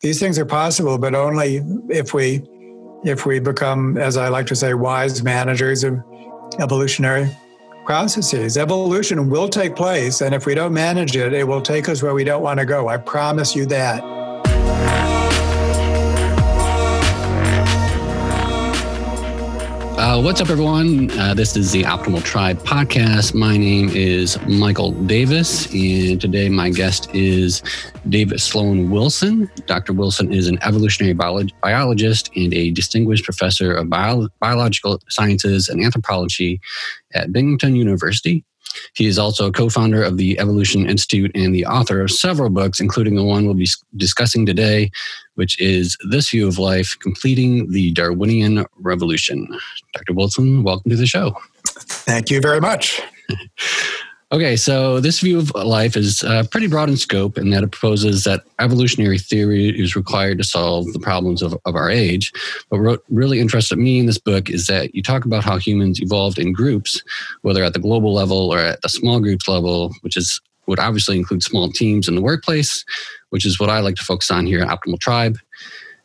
these things are possible, but only if we if we become, as I like to say, wise managers of evolutionary processes. Evolution will take place, and if we don't manage it, it will take us where we don't want to go. I promise you that. Uh, what's up, everyone? Uh, this is the Optimal Tribe podcast. My name is Michael Davis, and today my guest is David Sloan Wilson. Dr. Wilson is an evolutionary biologist and a distinguished professor of bio- biological sciences and anthropology at Binghamton University. He is also a co founder of the Evolution Institute and the author of several books, including the one we'll be discussing today, which is This View of Life Completing the Darwinian Revolution. Dr. Wilson, welcome to the show. Thank you very much. Okay, so this view of life is uh, pretty broad in scope in that it proposes that evolutionary theory is required to solve the problems of, of our age. But what really interested me in this book is that you talk about how humans evolved in groups, whether at the global level or at the small groups level, which is would obviously include small teams in the workplace, which is what I like to focus on here at Optimal Tribe.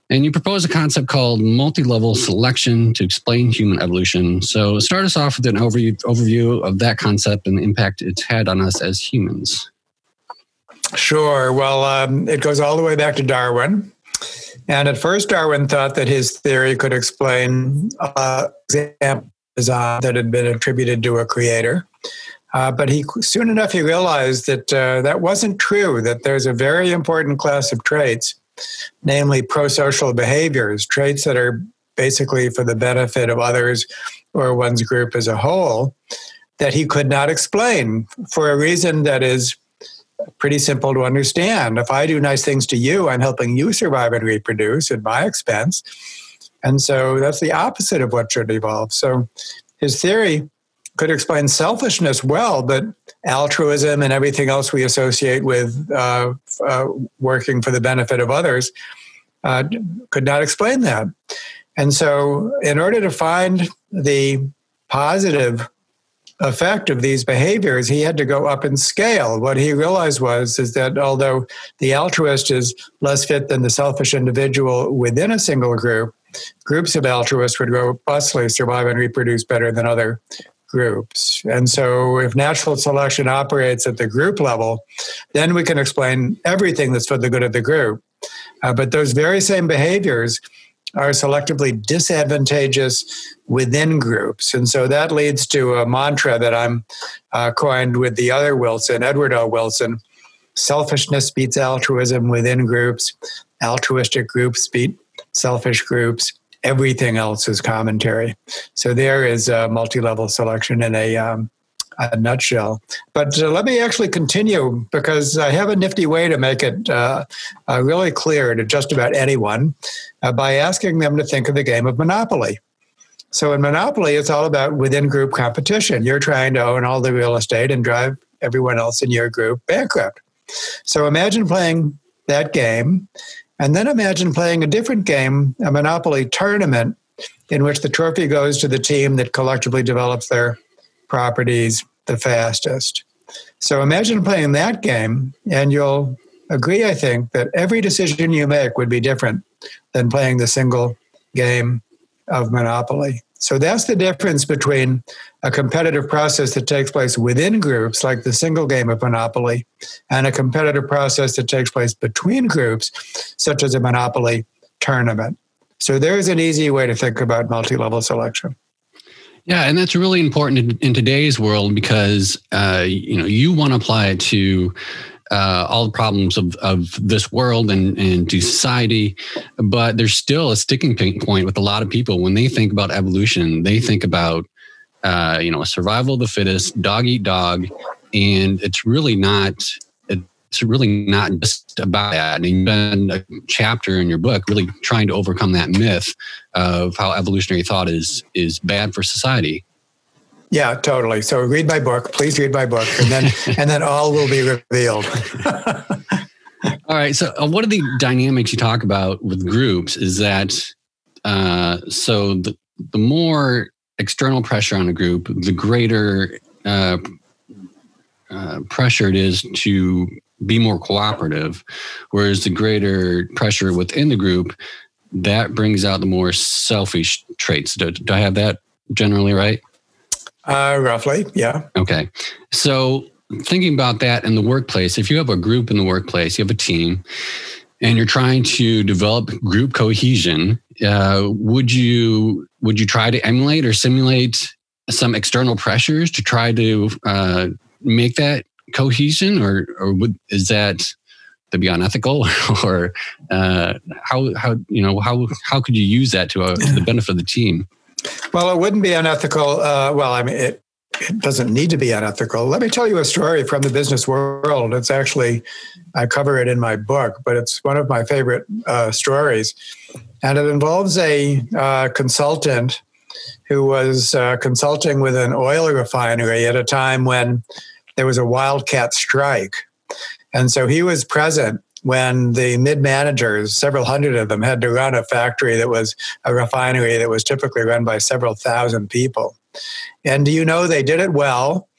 And you propose a concept called multi level selection to explain human evolution. So, start us off with an overview, overview of that concept and the impact it's had on us as humans. Sure. Well, um, it goes all the way back to Darwin. And at first, Darwin thought that his theory could explain uh, examples that had been attributed to a creator. Uh, but he soon enough he realized that uh, that wasn't true. That there's a very important class of traits namely pro-social behaviors, traits that are basically for the benefit of others or one's group as a whole, that he could not explain for a reason that is pretty simple to understand. If I do nice things to you, I'm helping you survive and reproduce at my expense. And so that's the opposite of what should evolve. So his theory could explain selfishness well, but altruism and everything else we associate with uh, uh, working for the benefit of others uh, could not explain that. And so, in order to find the positive effect of these behaviors, he had to go up in scale. What he realized was is that although the altruist is less fit than the selfish individual within a single group, groups of altruists would robustly survive and reproduce better than other groups. And so, if natural selection operates at the group level, then we can explain everything that's for the good of the group. Uh, but those very same behaviors are selectively disadvantageous within groups. And so that leads to a mantra that I'm uh, coined with the other Wilson, Edward O. Wilson selfishness beats altruism within groups, altruistic groups beat selfish groups everything else is commentary. So there is a multi-level selection in a, um, a nutshell. But uh, let me actually continue because I have a nifty way to make it uh, uh, really clear to just about anyone uh, by asking them to think of the game of Monopoly. So in Monopoly, it's all about within group competition. You're trying to own all the real estate and drive everyone else in your group bankrupt. So imagine playing that game and then imagine playing a different game, a Monopoly tournament, in which the trophy goes to the team that collectively develops their properties the fastest. So imagine playing that game, and you'll agree, I think, that every decision you make would be different than playing the single game of Monopoly. So that's the difference between a competitive process that takes place within groups, like the single game of Monopoly, and a competitive process that takes place between groups, such as a Monopoly tournament. So there's an easy way to think about multi level selection. Yeah, and that's really important in, in today's world because uh, you know you want to apply it to uh, all the problems of, of this world and, and to society. But there's still a sticking point with a lot of people when they think about evolution. They think about, uh, you know, survival of the fittest, dog eat dog. And it's really not, it's really not just about that. And you've been a chapter in your book really trying to overcome that myth of how evolutionary thought is, is bad for society. Yeah, totally. So read my book. Please read my book, and then and then all will be revealed. all right. So uh, one of the dynamics you talk about with groups is that uh, so the the more external pressure on a group, the greater uh, uh, pressure it is to be more cooperative, whereas the greater pressure within the group that brings out the more selfish traits. Do, do I have that generally right? Uh, roughly, yeah. Okay. So thinking about that in the workplace, if you have a group in the workplace, you have a team, and you're trying to develop group cohesion, uh, would you would you try to emulate or simulate some external pressures to try to uh, make that cohesion, or or would, is that to be unethical, or uh, how how you know how how could you use that to, uh, to the benefit of the team? Well, it wouldn't be unethical. Uh, well, I mean, it, it doesn't need to be unethical. Let me tell you a story from the business world. It's actually, I cover it in my book, but it's one of my favorite uh, stories. And it involves a uh, consultant who was uh, consulting with an oil refinery at a time when there was a wildcat strike. And so he was present when the mid managers, several hundred of them, had to run a factory that was a refinery that was typically run by several thousand people. And do you know they did it well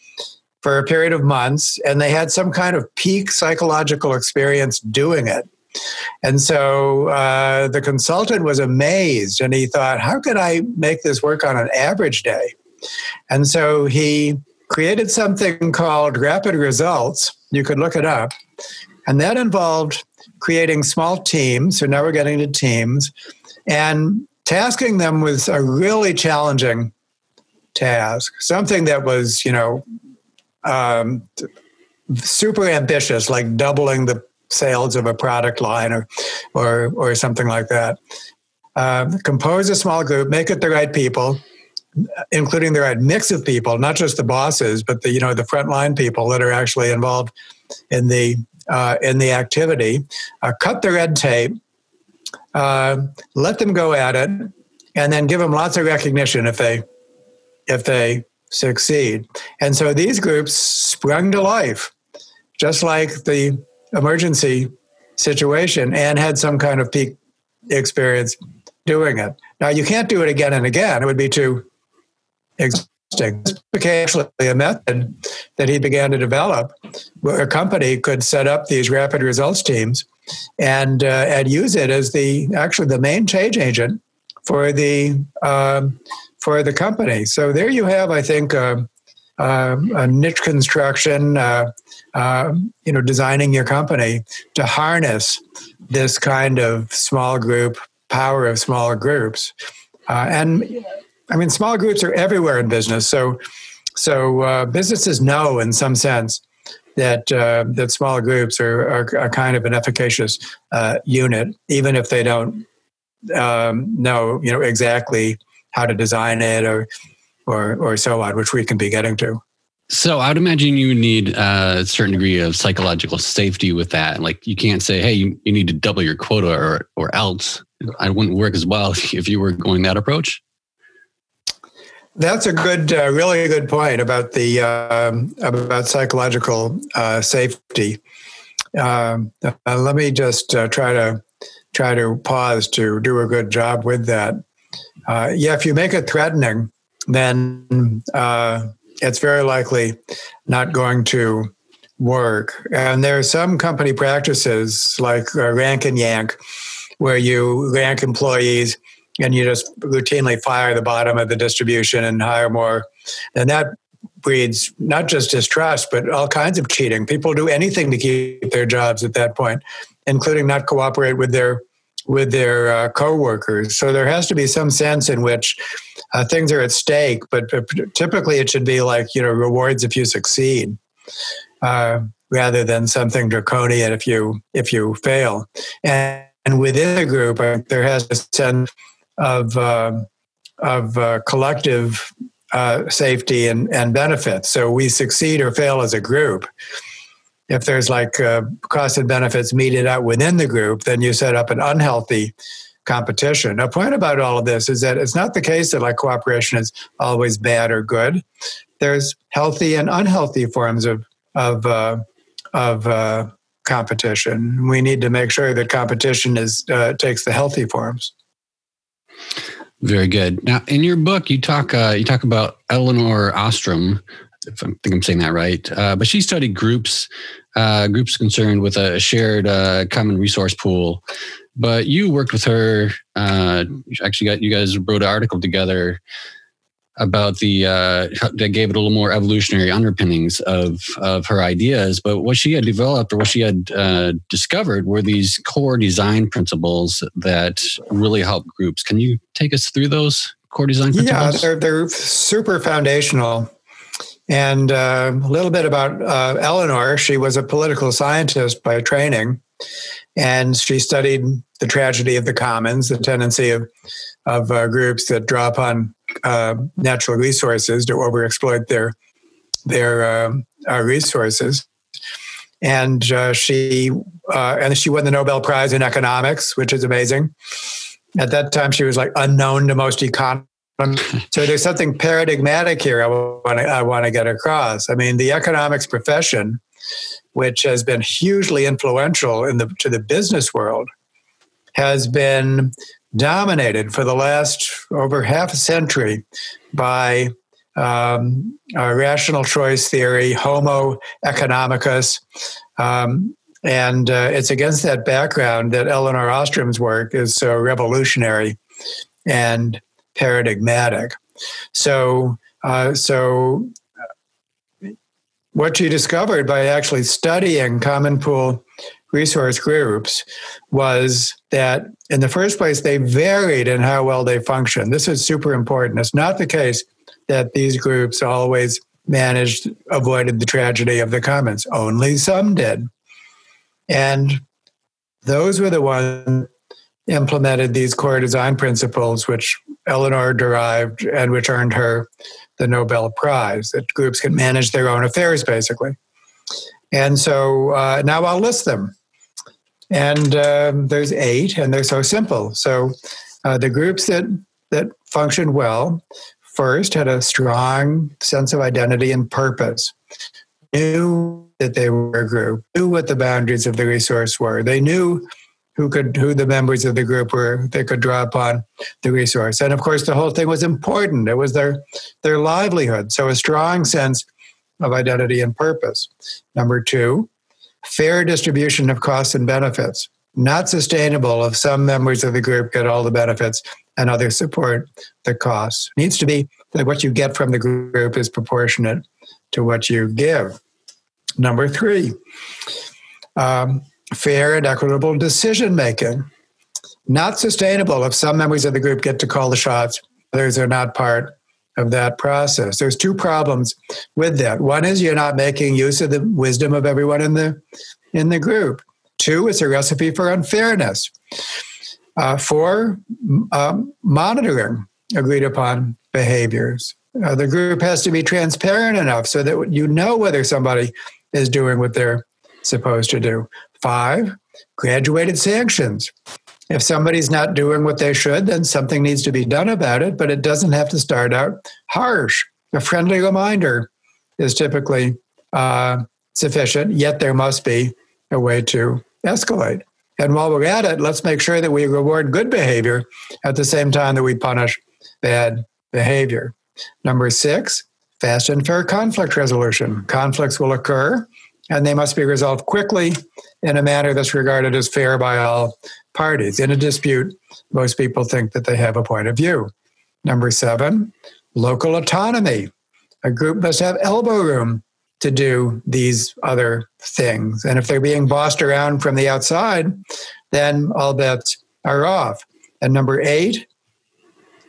for a period of months and they had some kind of peak psychological experience doing it. And so uh, the consultant was amazed and he thought, how could I make this work on an average day? And so he created something called Rapid Results. You could look it up. And that involved creating small teams. So now we're getting to teams and tasking them with a really challenging task, something that was, you know, um, super ambitious, like doubling the sales of a product line or, or, or something like that. Uh, compose a small group, make it the right people, including the right mix of people, not just the bosses, but the you know the frontline people that are actually involved in the uh, in the activity, uh, cut the red tape, uh, let them go at it, and then give them lots of recognition if they if they succeed. And so these groups sprung to life, just like the emergency situation, and had some kind of peak experience doing it. Now you can't do it again and again; it would be too interesting. This became actually a method that he began to develop where a company could set up these rapid results teams and uh, and use it as the actually the main change agent for the um, for the company. So there you have, I think, uh, uh, a niche construction. Uh, um, you know, designing your company to harness this kind of small group power of smaller groups, uh, and I mean, small groups are everywhere in business. So, so uh, businesses know, in some sense, that uh, that small groups are, are, are, kind of an efficacious uh, unit, even if they don't um, know, you know, exactly how to design it or or or so on, which we can be getting to. So I would imagine you need uh, a certain degree of psychological safety with that. Like you can't say, "Hey, you, you need to double your quota," or or else. I wouldn't work as well if you were going that approach. That's a good, uh, really good point about the uh, about psychological uh, safety. Um, uh, let me just uh, try to try to pause to do a good job with that. Uh, yeah, if you make it threatening, then it's very likely not going to work. And there are some company practices like rank and yank, where you rank employees and you just routinely fire the bottom of the distribution and hire more. And that breeds not just distrust, but all kinds of cheating. People do anything to keep their jobs at that point, including not cooperate with their with their uh, coworkers. So there has to be some sense in which uh, things are at stake, but, typically it should be like you know rewards if you succeed, uh, rather than something draconian if you if you fail. And, and within the group, there has to sense of uh, of uh, collective uh, safety and, and benefits. So we succeed or fail as a group. If there's like uh, cost and benefits meted out within the group, then you set up an unhealthy competition. A point about all of this is that it's not the case that like cooperation is always bad or good. There's healthy and unhealthy forms of of uh, of uh, competition. We need to make sure that competition is uh, takes the healthy forms. Very good. Now, in your book, you talk uh, you talk about Elinor Ostrom, if I think I'm saying that right. Uh, but she studied groups, uh, groups concerned with a shared uh, common resource pool. But you worked with her. Uh, actually, got you guys wrote an article together about the uh, that gave it a little more evolutionary underpinnings of of her ideas. But what she had developed or what she had uh, discovered were these core design principles that really help groups. Can you take us through those core design principles? Yeah, they're they're super foundational. And uh, a little bit about uh, Elinor. She was a political scientist by training, and she studied the tragedy of the commons, the tendency of of uh, groups that draw upon uh, natural resources to overexploit their their um, uh, resources. And uh, she uh, and she won the Nobel Prize in economics, which is amazing. At that time, she was like unknown to most economists. so there's something paradigmatic here. I want to I want to get across. I mean, the economics profession, which has been hugely influential in the to the business world, has been dominated for the last over half a century by um, rational choice theory, Homo economicus. Um, and uh, it's against that background that Elinor Ostrom's work is so revolutionary and paradigmatic. So, uh, so what she discovered by actually studying common pool resource groups was that in the first place, they varied in how well they function. This is super important. It's not the case that these groups always managed, avoided the tragedy of the commons. Only some did. And those were the ones implemented these core design principles, which Elinor derived and which earned her the Nobel Prize, that groups can manage their own affairs, basically. And so uh, now I'll list them. And um, there's eight, and they're so simple. So uh, the groups that, that function well first had a strong sense of identity and purpose, knew that they were a group, knew what the boundaries of the resource were. They knew who could who the members of the group were they could draw upon the resource and of course the whole thing was important it was their their livelihood so a strong sense of identity and purpose. Number two, fair distribution of costs and benefits. Not sustainable if some members of the group get all the benefits and others support the costs. It needs to be that what you get from the group is proportionate to what you give. Number three, um, fair and equitable decision making. Not sustainable if some members of the group get to call the shots, others are not part of that process. There's two problems with that. One is you're not making use of the wisdom of everyone in the in the group. Two, it's a recipe for unfairness. Uh, four, um, monitoring agreed upon behaviors. Uh, the group has to be transparent enough so that you know whether somebody is doing what they're supposed to do. Five, graduated sanctions if somebody's not doing what they should, then something needs to be done about it, but it doesn't have to start out harsh. A friendly reminder is typically uh, sufficient, yet there must be a way to escalate. And while we're at it, let's make sure that we reward good behavior at the same time that we punish bad behavior. Number six, fast and fair conflict resolution. Conflicts will occur and they must be resolved quickly in a manner that's regarded as fair by all parties. In a dispute, most people think that they have a point of view. Number seven, local autonomy. A group must have elbow room to do these other things. And if they're being bossed around from the outside, then all bets are off. And number eight,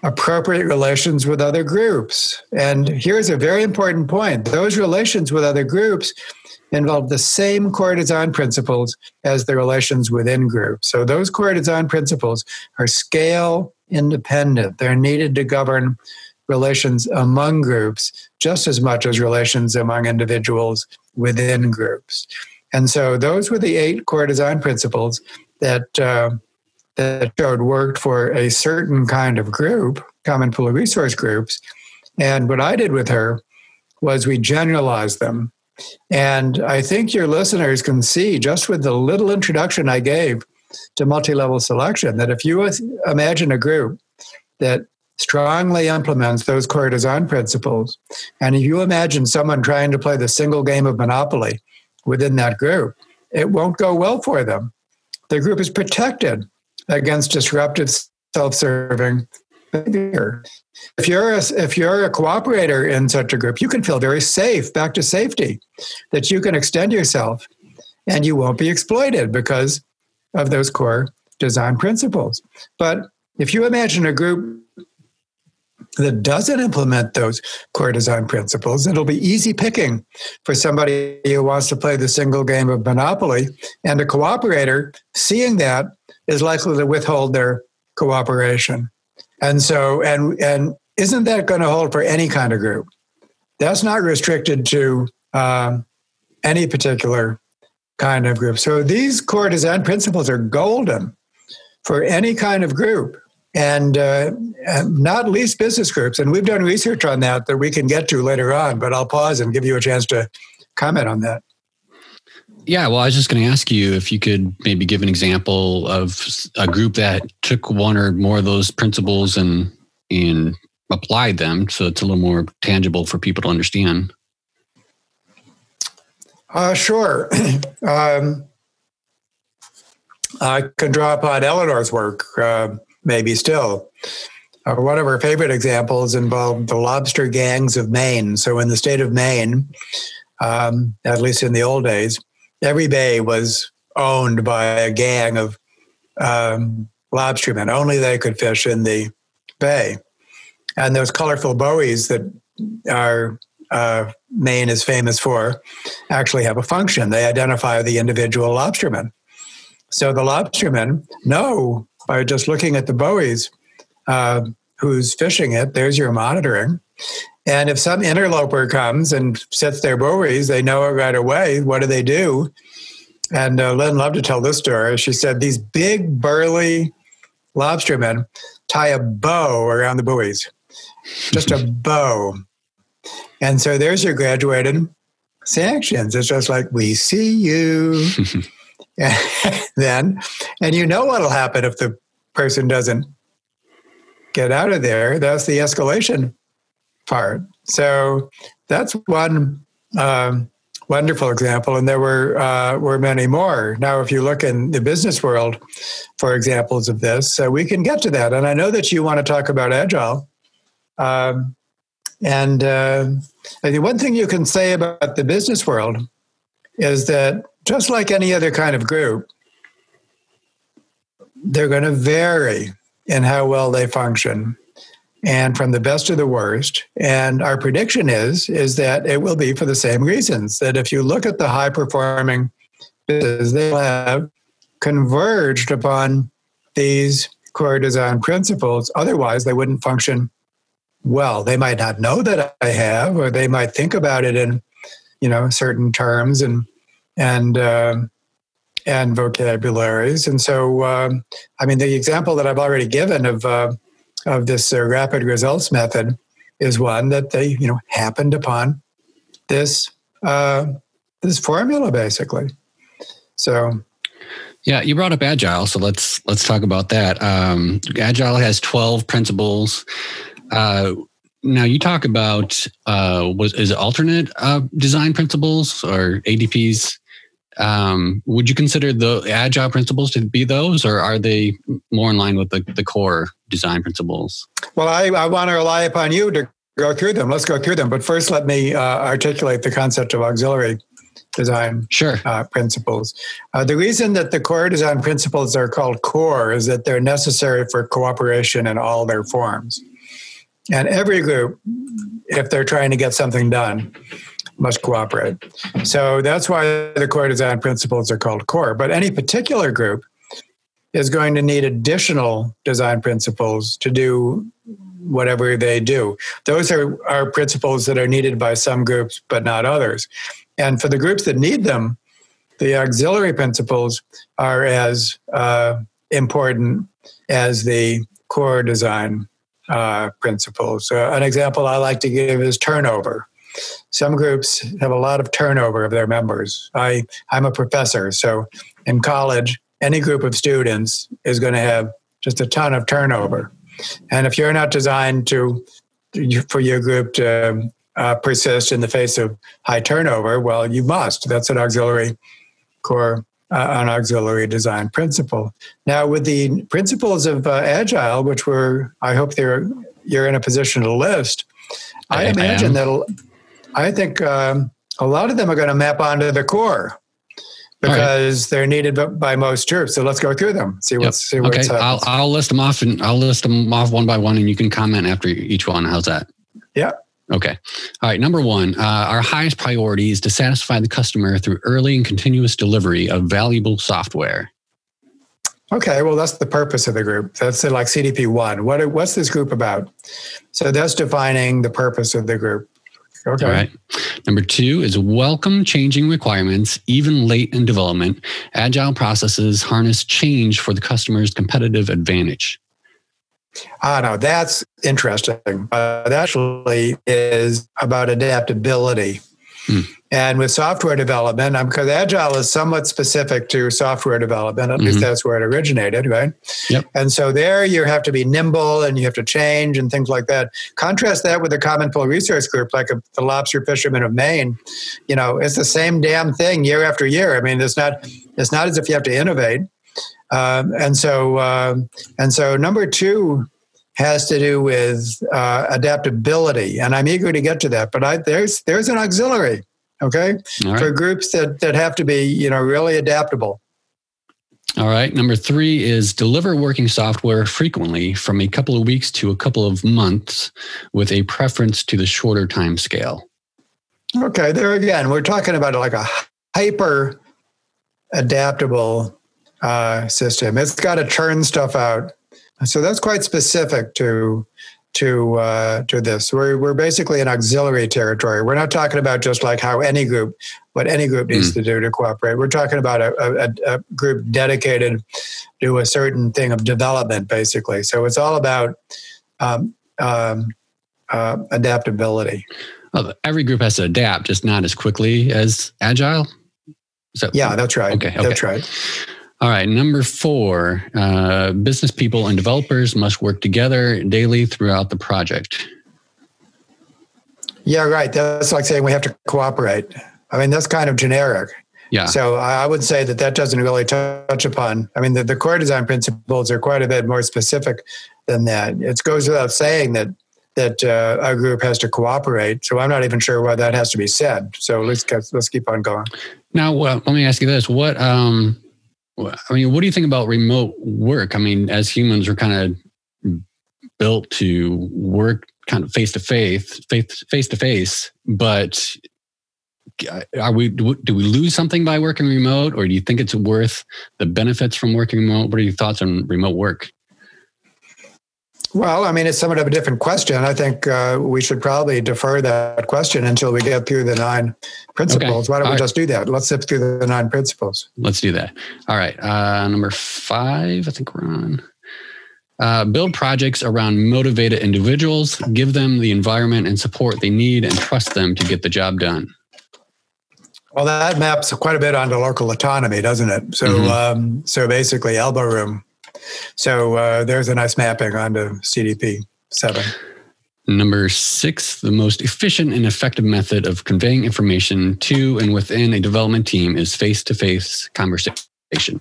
appropriate relations with other groups. And here's a very important point those relations with other groups involve the same core design principles as the relations within groups. So those core design principles are scale independent. They're needed to govern relations among groups just as much as relations among individuals within groups. And so those were the eight core design principles that uh, that showed worked for a certain kind of group, common pool of resource groups. And what I did with her was we generalized them and I think your listeners can see just with the little introduction I gave to multi level selection that if you imagine a group that strongly implements those core design principles, and if you imagine someone trying to play the single game of Monopoly within that group, it won't go well for them. The group is protected against disruptive self-serving If you're a, if you're a cooperator in such a group, you can feel very safe, back to safety, that you can extend yourself and you won't be exploited because of those core design principles. But if you imagine a group that doesn't implement those core design principles, it'll be easy picking for somebody who wants to play the single game of Monopoly. And a cooperator, seeing that, is likely to withhold their cooperation. And so, and and isn't that going to hold for any kind of group? That's not restricted to um, any particular kind of group. So these core design principles are golden for any kind of group, and uh, not least business groups. And we've done research on that that we can get to later on. But I'll pause and give you a chance to comment on that. Yeah, well, I was just going to ask you if you could maybe give an example of a group that took one or more of those principles and and applied them, so it's a little more tangible for people to understand. Uh, sure. um, I can draw upon Elinor's work, uh, maybe still. Uh, one of her favorite examples involved the lobster gangs of Maine. So, in the state of Maine, um, at least in the old days, every bay was owned by a gang of um, lobstermen. Only they could fish in the bay. And those colorful buoys that our uh, Maine is famous for actually have a function. They identify the individual lobstermen. So the lobstermen know by just looking at the buoys uh, who's fishing it, there's your monitoring. And if some interloper comes and sets their buoys, they know it right away. What do they do? And uh, Lin loved to tell this story. She said, These big, burly lobstermen tie a bow around the buoys, just a bow. And so there's your graduated sanctions. It's just like, We see you. then, and you know what'll happen if the person doesn't get out of there. That's the escalation part. So that's one um, wonderful example, and there were uh, were many more. Now, if you look in the business world for examples of this, uh, we can get to that. And I know that you want to talk about agile. Um, and uh, I think one thing you can say about the business world is that just like any other kind of group, they're going to vary in how well they function and from the best to the worst. And our prediction is is that it will be for the same reasons. That if you look at the high performing businesses, they have converged upon these core design principles. Otherwise, they wouldn't function well. They might not know that I have, or they might think about it in, you know, certain terms and and uh, and vocabularies. And so, um, I mean, the example that I've already given of uh, of this uh, rapid results method is one that they you know happened upon this uh, this formula basically. So. Yeah, you brought up agile, so let's let's talk about that. Um, agile has twelve principles. Uh, now you talk about uh, was is it alternate uh, design principles or ADPs? Um, would you consider the agile principles to be those, or are they more in line with the, the core design principles? Well, I, I want to rely upon you to go through them. Let's go through them. But first, let me uh, articulate the concept of auxiliary design sure. uh, principles. Uh, the reason that the core design principles are called core is that they're necessary for cooperation in all their forms. And every group, if they're trying to get something done, must cooperate. So that's why the core design principles are called core. But any particular group is going to need additional design principles to do whatever they do. Those are, are principles that are needed by some groups, but not others. And for the groups that need them, the auxiliary principles are as uh, important as the core design uh, principles. So an example I like to give is turnover. Some groups have a lot of turnover of their members. I, I'm a professor, so in college, any group of students is going to have just a ton of turnover. And if you're not designed to for your group to uh, persist in the face of high turnover, well, you must. That's an auxiliary core, uh, an auxiliary design principle. Now, with the principles of uh, agile, which were, I hope they're you're in a position to list. I, I imagine that I think um, a lot of them are going to map onto the core because right. they're needed by most troops. So let's go through them. See what's yep. see okay. I'll, I'll list them off and I'll list them off one by one, and you can comment after each one. How's that? Yeah. Okay. All right. Number one, uh, our highest priority is to satisfy the customer through early and continuous delivery of valuable software. Okay, well, that's the purpose of the group. That's like CDP one. What what's this group about? So that's defining the purpose of the group. Okay. All right. Number two is welcome changing requirements, even late in development. Agile processes harness change for the customer's competitive advantage. Ah, no, that's interesting. Uh, that actually is about adaptability. Hmm. And with software development, because Agile is somewhat specific to software development, at mm-hmm. least that's where it originated, right? Yep. And so there you have to be nimble and you have to change and things like that. Contrast that with the Common Pool Resource Group, like a, the lobster fishermen of Maine. You know, it's the same damn thing year after year. I mean, it's not it's not as if you have to innovate. Um, and so uh, and so number two has to do with uh, adaptability, and I'm eager to get to that. But I, there's there's an auxiliary okay? Right. for groups that that have to be you know really adaptable. All right. Number three is deliver working software frequently from a couple of weeks to a couple of months with a preference to the shorter time scale okay there again we're talking about like a hyper adaptable uh, system. It's got to churn stuff out. So that's quite specific to to uh, to this. We're we're basically an auxiliary territory. We're not talking about just like how any group, what any group needs mm. to do to cooperate. We're talking about a, a, a, group dedicated to a certain thing of development, basically. So it's all about um, um, uh, adaptability. Well, every group has to adapt, just not as quickly as agile. So, yeah, that's right. Okay, okay. that's right. All right, number four uh, business people and developers must work together daily throughout the project. Yeah, right. That's like saying we have to cooperate. I mean, that's kind of generic. Yeah. So I would say that that doesn't really touch upon. I mean, the, the core design principles are quite a bit more specific than that. It goes without saying that that uh, a group has to cooperate. So I'm not even sure why that has to be said. So let's let's keep on going. Now, well, let me ask you this: What um, I mean, what do you think about remote work? I mean, as humans, we're kind of built to work kind of face to face, face to face. But are we? Do we lose something by working remote, or do you think it's worth the benefits from working remote? What are your thoughts on remote work? Well, I mean, it's somewhat of a different question. I think uh, we should probably defer that question until we get through the nine principles. Okay. Why don't All we right. just do that? Let's zip through the nine principles. Let's do that. All right. Uh, number five, I think we're on. Uh, build projects around motivated individuals, give them the environment and support they need, and trust them to get the job done. Well, that maps quite a bit onto local autonomy, doesn't it? So, mm-hmm. um, so basically, elbow room so uh, there's a nice mapping onto CDP 7. Number six, the most efficient and effective method of conveying information to and within a development team is face to face conversation.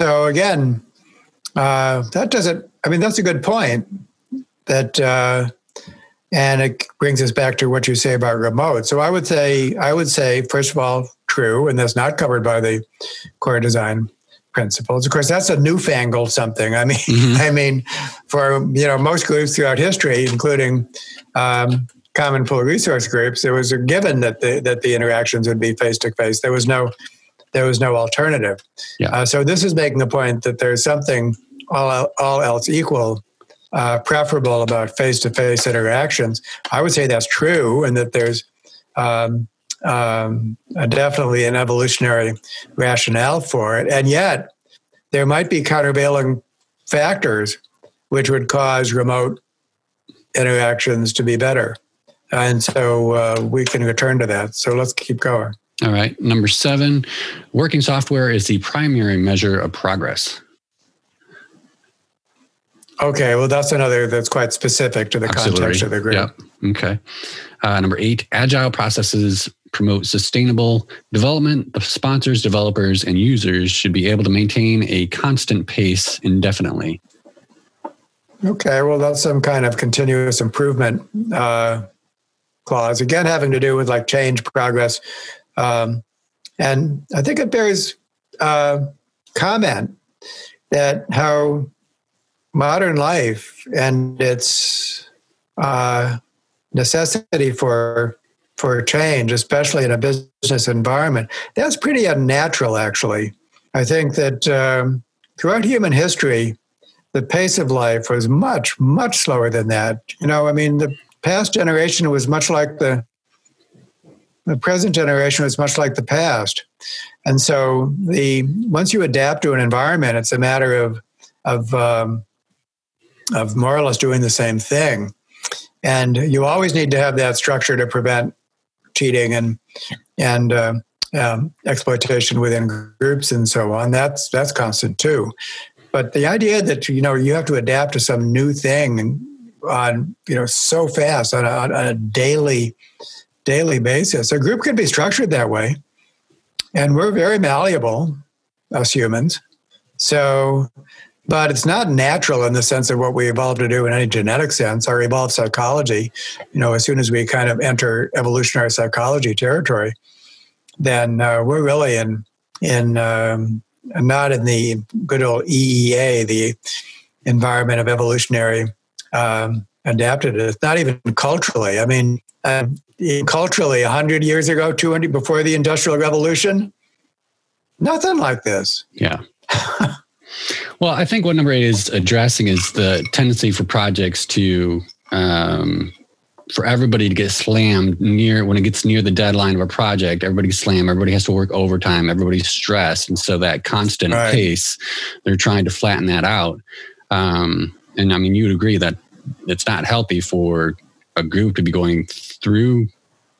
So, again, uh, that doesn't, I mean, that's a good point. That, uh, and it brings us back to what you say about remote. So, I would say, I would say, first of all, true, and that's not covered by the core design principles. Of course, that's a newfangled something. I mean, mm-hmm. I mean, for you know most groups throughout history, including um, common pool resource groups, it was a given that the that the interactions would be face to face. There was no there was no alternative. Yeah. Uh, so this is making the point that there's something all all else equal. Uh, preferable about face-to-face interactions. I would say that's true, and that there's um, um, definitely an evolutionary rationale for it. And yet, there might be countervailing factors which would cause remote interactions to be better. And so uh, we can return to that. So let's keep going. All right. Number seven working software is the primary measure of progress. Okay, well, that's another that's quite specific to the Auxiliary. context of the group. Yeah. Okay. Uh, number eight, agile processes promote sustainable development. The sponsors, developers, and users should be able to maintain a constant pace indefinitely. Okay, well, that's some kind of continuous improvement uh, clause. Again, having to do with like change, progress, um, and I think it bears uh, comment that how modern life and its uh, necessity for for change, especially in a business environment, that's pretty unnatural. Actually, I think that um, throughout human history, the pace of life was much much slower than that. You know, I mean, the past generation was much like the the present generation was much like the past. And so the once you adapt to an environment, it's a matter of of um, of more or less doing the same thing. And you always need to have that structure to prevent cheating and and uh, um, exploitation within groups and so on. That's that's constant too. But the idea that you know you have to adapt to some new thing on you know so fast on a, on a daily daily basis, a group can be structured that way, and we're very malleable, us humans. So but it's not natural in the sense of what we evolved to do in any genetic sense. Our evolved psychology, you know, as soon as we kind of enter evolutionary psychology territory, then uh, we're really in in um, not in the good old EEA, the environment of evolutionary um, adaptedness. Not even culturally. I mean, uh, culturally, hundred years ago, two hundred before the Industrial Revolution, nothing like this. Yeah. Well, I think what number eight is addressing is the tendency for projects to um, for everybody to get slammed near when it gets near the deadline of a project. everybody's slammed. Everybody has to work overtime. Everybody's stressed, and so that constant Right. pace, they're trying to flatten that out. Um, and I mean, you'd agree that it's not healthy for a group to be going through,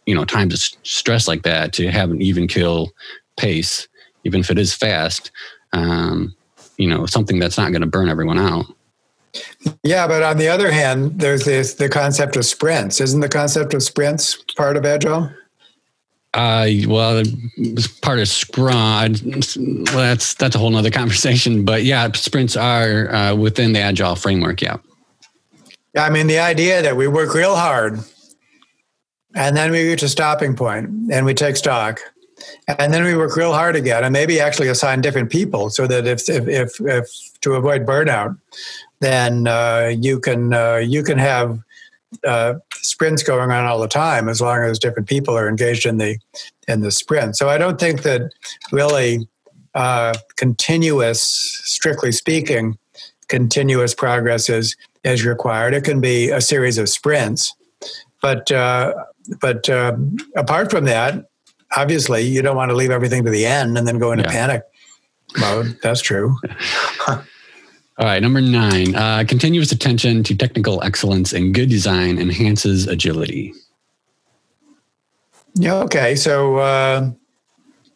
you know, times of stress like that to have an even kill pace, even if it is fast. Um, you know, something that's not going to burn everyone out. Yeah, but on the other hand, there's this the concept of sprints. Isn't the concept of sprints part of agile? Uh, well, it's part of Scrum. Well, that's that's a whole nother conversation. But yeah, sprints are uh, within the agile framework. Yeah. I mean, the idea that we work real hard and then we reach a stopping point and we take stock and then we work real hard again and maybe actually assign different people so that if, if, if, if to avoid burnout, then uh, you can uh, you can have uh, sprints going on all the time as long as different people are engaged in the in the sprint. So I don't think that really uh, continuous, strictly speaking, continuous progress is is required. It can be a series of sprints, but uh, but um, apart from that, obviously you don't want to leave everything to the end and then go into Yeah. panic mode. That's true. All right, number nine. Uh, continuous attention to technical excellence and good design enhances agility. Yeah. Okay. So uh,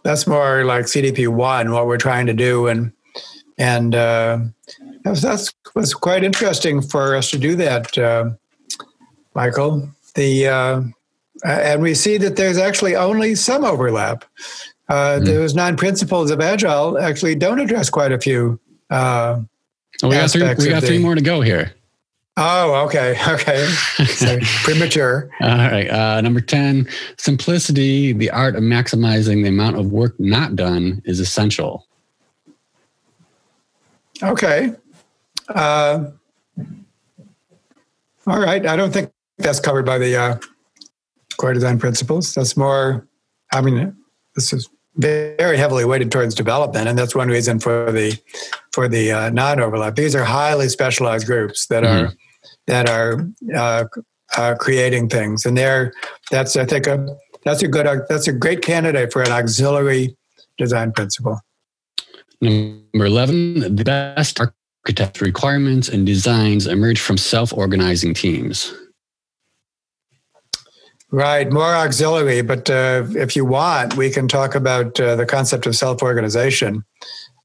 that's more like CDP one, what we're trying to do, and and uh, that's, that's was quite interesting for us to do that, uh, Michael. The uh, and we see that there's actually only some overlap. Uh, Hmm. Those nine principles of agile actually don't address quite a few. Uh, Oh, we got three. We got three more to go here. oh, okay, okay, so premature. All right. Uh, number 10, simplicity, the art of maximizing the amount of work not done is essential. Okay. Uh, all right. I don't think that's covered by the uh, core design principles. That's more, I mean, this is very heavily weighted towards development, and that's one reason for the for the uh, non-overlap. These are highly specialized groups that are that are uh, uh, creating things, and they're that's I think a that's a good that's a great candidate for an auxiliary design principle. Number 11, the best architect requirements and designs emerge from self organizing teams. Right, more auxiliary, but uh, if you want, we can talk about uh, the concept of self organization.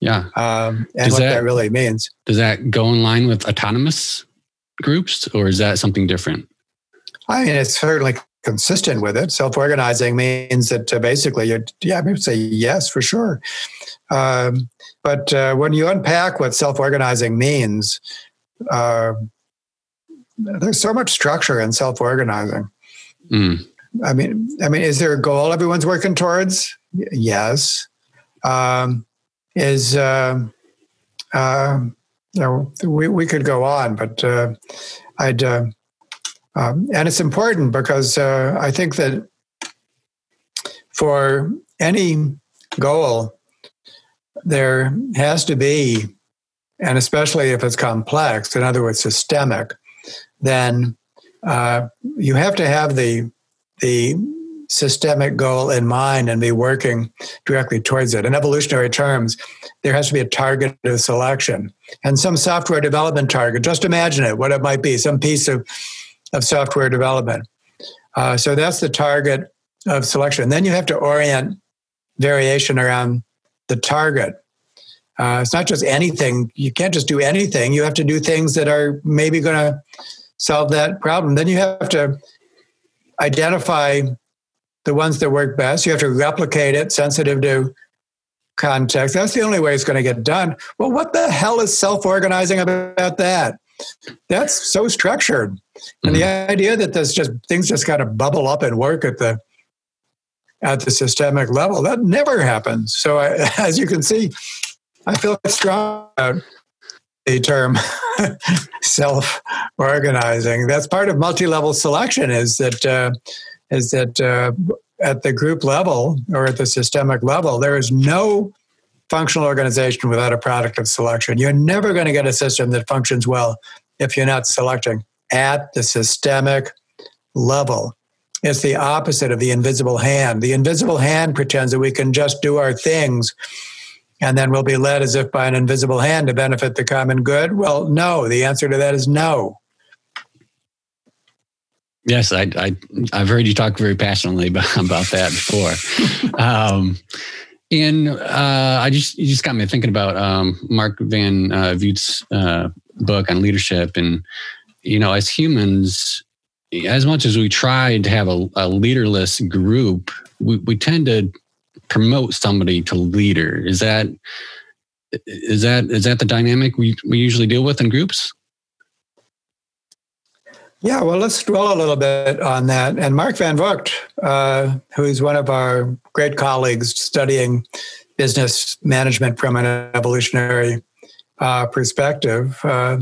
Yeah. Um, and does what that, that really means. Does that go in line with autonomous groups or is that something different? I mean, it's certainly consistent with it. Self organizing means that uh, basically, you yeah, I would say yes for sure. Um, but uh, when you unpack what self organizing means, uh, there's so much structure in self organizing. Mm. I mean, I mean, is there a goal everyone's working towards? Yes. Um, is uh, uh, you know we we could go on, but uh, I'd uh, um, and it's important because uh, I think that for any goal, there has to be, and especially if it's complex, in other words, systemic, then uh, you have to have the the systemic goal in mind and be working directly towards it. In evolutionary terms, there has to be a target of selection and some software development target. Just imagine it, what it might be, some piece of, of software development. Uh, so that's the target of selection. And then you have to orient variation around the target. Uh, it's not just anything. You can't just do anything. You have to do things that are maybe going to solve that problem. Then you have to identify the ones that work best. You have to replicate it, sensitive to context. That's the only way it's going to get done. Well, what the hell is self organizing about that? That's so structured. Mm-hmm. And the mm-hmm. idea that there's just things just kind of bubble up and work at the at the systemic level, that never happens. So I, as you can see, I feel strong about the term self organizing. That's part of multi level selection is that uh, is that uh, at the group level or at the systemic level, there is no functional organization without a product of selection. You're never going to get a system that functions well if you're not selecting at the systemic level. It's the opposite of the invisible hand. The invisible hand pretends that we can just do our things and then we'll be led as if by an invisible hand to benefit the common good. Well, no. The answer to that is no. Yes, I, I have heard you talk very passionately about, that before, um, and uh, I just you just got me thinking about um, Mark Van uh, uh, book on leadership, and you know, as humans, as much as we try to have a, a leaderless group, we, we tend to promote somebody to leader. Is that is that is that the dynamic we, we usually deal with in groups? Yeah, well, let's dwell a little bit on that. And Mark Van Vugt, uh, who's one of our great colleagues studying business management from an evolutionary uh, perspective, uh,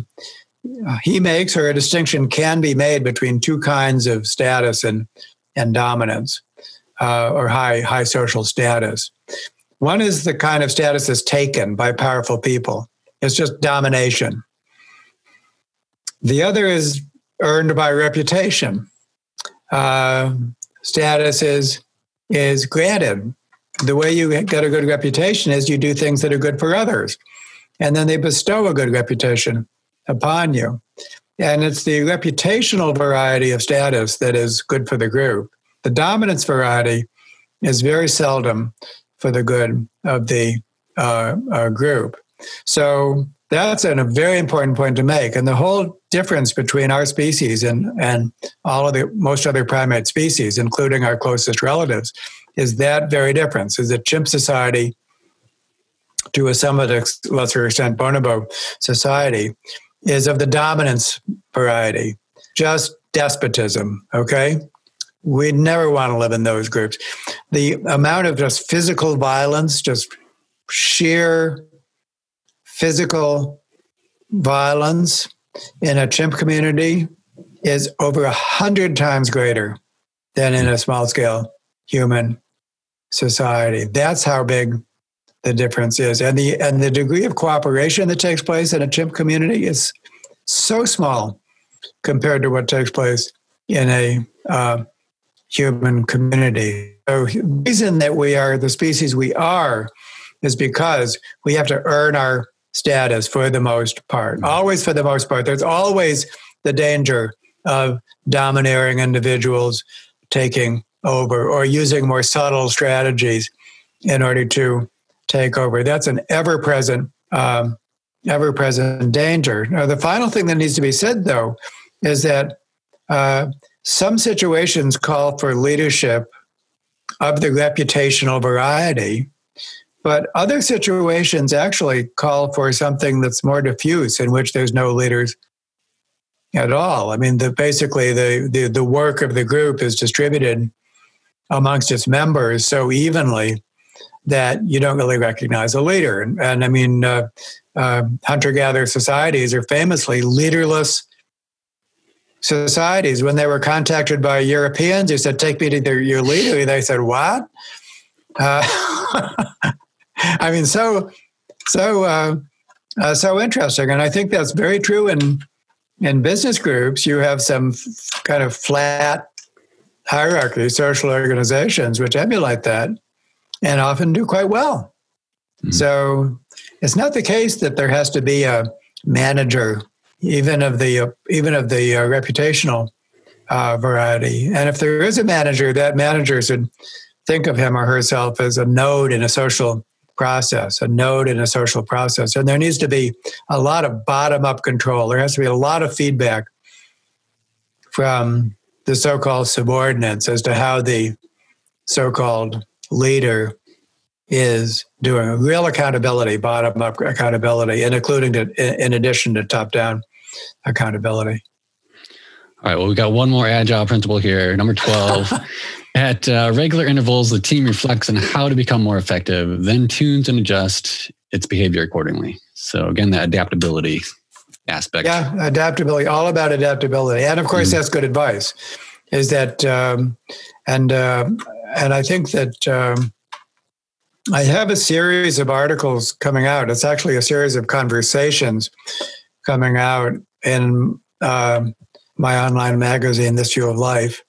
he makes, or a distinction can be made between two kinds of status and, and dominance, uh, or high, high social status. One is the kind of status that's taken by powerful people, it's just domination. The other is earned by reputation. Uh, status is is granted. The way you get a good reputation is you do things that are good for others, and then they bestow a good reputation upon you. And it's the reputational variety of status that is good for the group. The dominance variety is very seldom for the good of the uh, uh, group. So that's a very important point to make. And the whole difference between our species and, and all of the most other primate species, including our closest relatives, is that very difference. Is that chimp society, to a somewhat lesser extent, bonobo society, is of the dominance variety, just despotism. Okay, we never want to live in those groups. The amount of just physical violence, just sheer physical violence in a chimp community is over a hundred times greater than in a small scale human society. That's how big the difference is. And the and the degree of cooperation that takes place in a chimp community is so small compared to what takes place in a uh, human community. So the reason that we are the species we are is because we have to earn our status for the most part. Mm-hmm. Always for the most part. There's always the danger of domineering individuals taking over or using more subtle strategies in order to take over. That's an ever present, um, ever present danger. Now, the final thing that needs to be said, though, is that uh, some situations call for leadership of the reputational variety, but other situations actually call for something that's more diffuse, in which there's no leaders at all. I mean, the, basically, the, the, the work of the group is distributed amongst its members so evenly that you don't really recognize a leader. And, and I mean, uh, uh, hunter gatherer societies are famously leaderless societies. When they were contacted by Europeans who said, Take me to their, your leader, they said, What? Uh, I mean, so, so, uh, uh, so interesting. And I think that's very true in, in business groups. You have some f- kind of flat hierarchy, social organizations, which emulate that and often do quite well. Mm-hmm. So it's not the case that there has to be a manager, even of the uh, even of the uh, reputational uh, variety. And if there is a manager, that manager should think of him or herself as a node in a social process, a node in a social process. And there needs to be a lot of bottom up control. There has to be a lot of feedback from the so called subordinates as to how the so called leader is doing real accountability, bottom up accountability, and including to, in addition to top down accountability. All right, well, we got one more agile principle here, number 12. At uh, regular intervals, the team reflects on how to become more effective, then tunes and adjusts its behavior accordingly. So, again, that adaptability aspect. Yeah, adaptability, all about adaptability. And of course, mm-hmm. that's good advice. Is that, um, and, uh, and I think that um, I have a series of articles coming out. It's actually a series of conversations coming out in uh, my online magazine, This View of Life,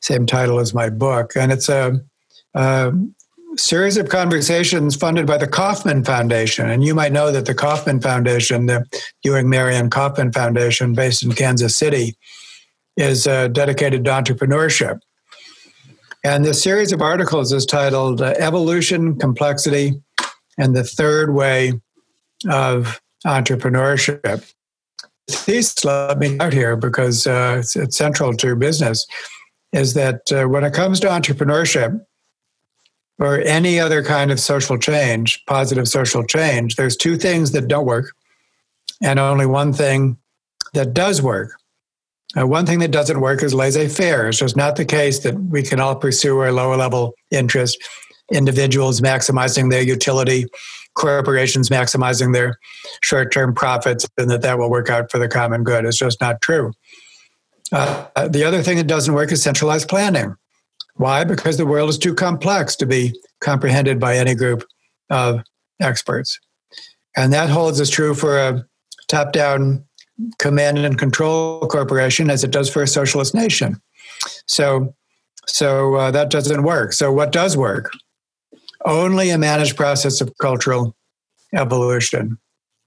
same title as my book. And it's a, a series of conversations funded by the Kauffman Foundation. And you might know that the Kauffman Foundation, the Ewing Marion Kauffman Foundation, based in Kansas City, is uh, dedicated to entrepreneurship. And this series of articles is titled uh, Evolution, Complexity, and the Third Way of Entrepreneurship. Thesis, let me out here because uh, it's, it's, central to business, is that uh, when it comes to entrepreneurship, or any other kind of social change, positive social change, there's two things that don't work and only one thing that does work. Uh, one thing that doesn't work is laissez faire. It's just not the case that we can all pursue our lower level interest, individuals maximizing their utility, corporations maximizing their short term profits, and that that will work out for the common good. It's just not true. Uh, the other thing that doesn't work is centralized planning. Why? Because the world is too complex to be comprehended by any group of experts. And that holds as true for a top down command and control corporation as it does for a socialist nation. So, so uh, that doesn't work. So, what does work? Only a managed process of cultural evolution.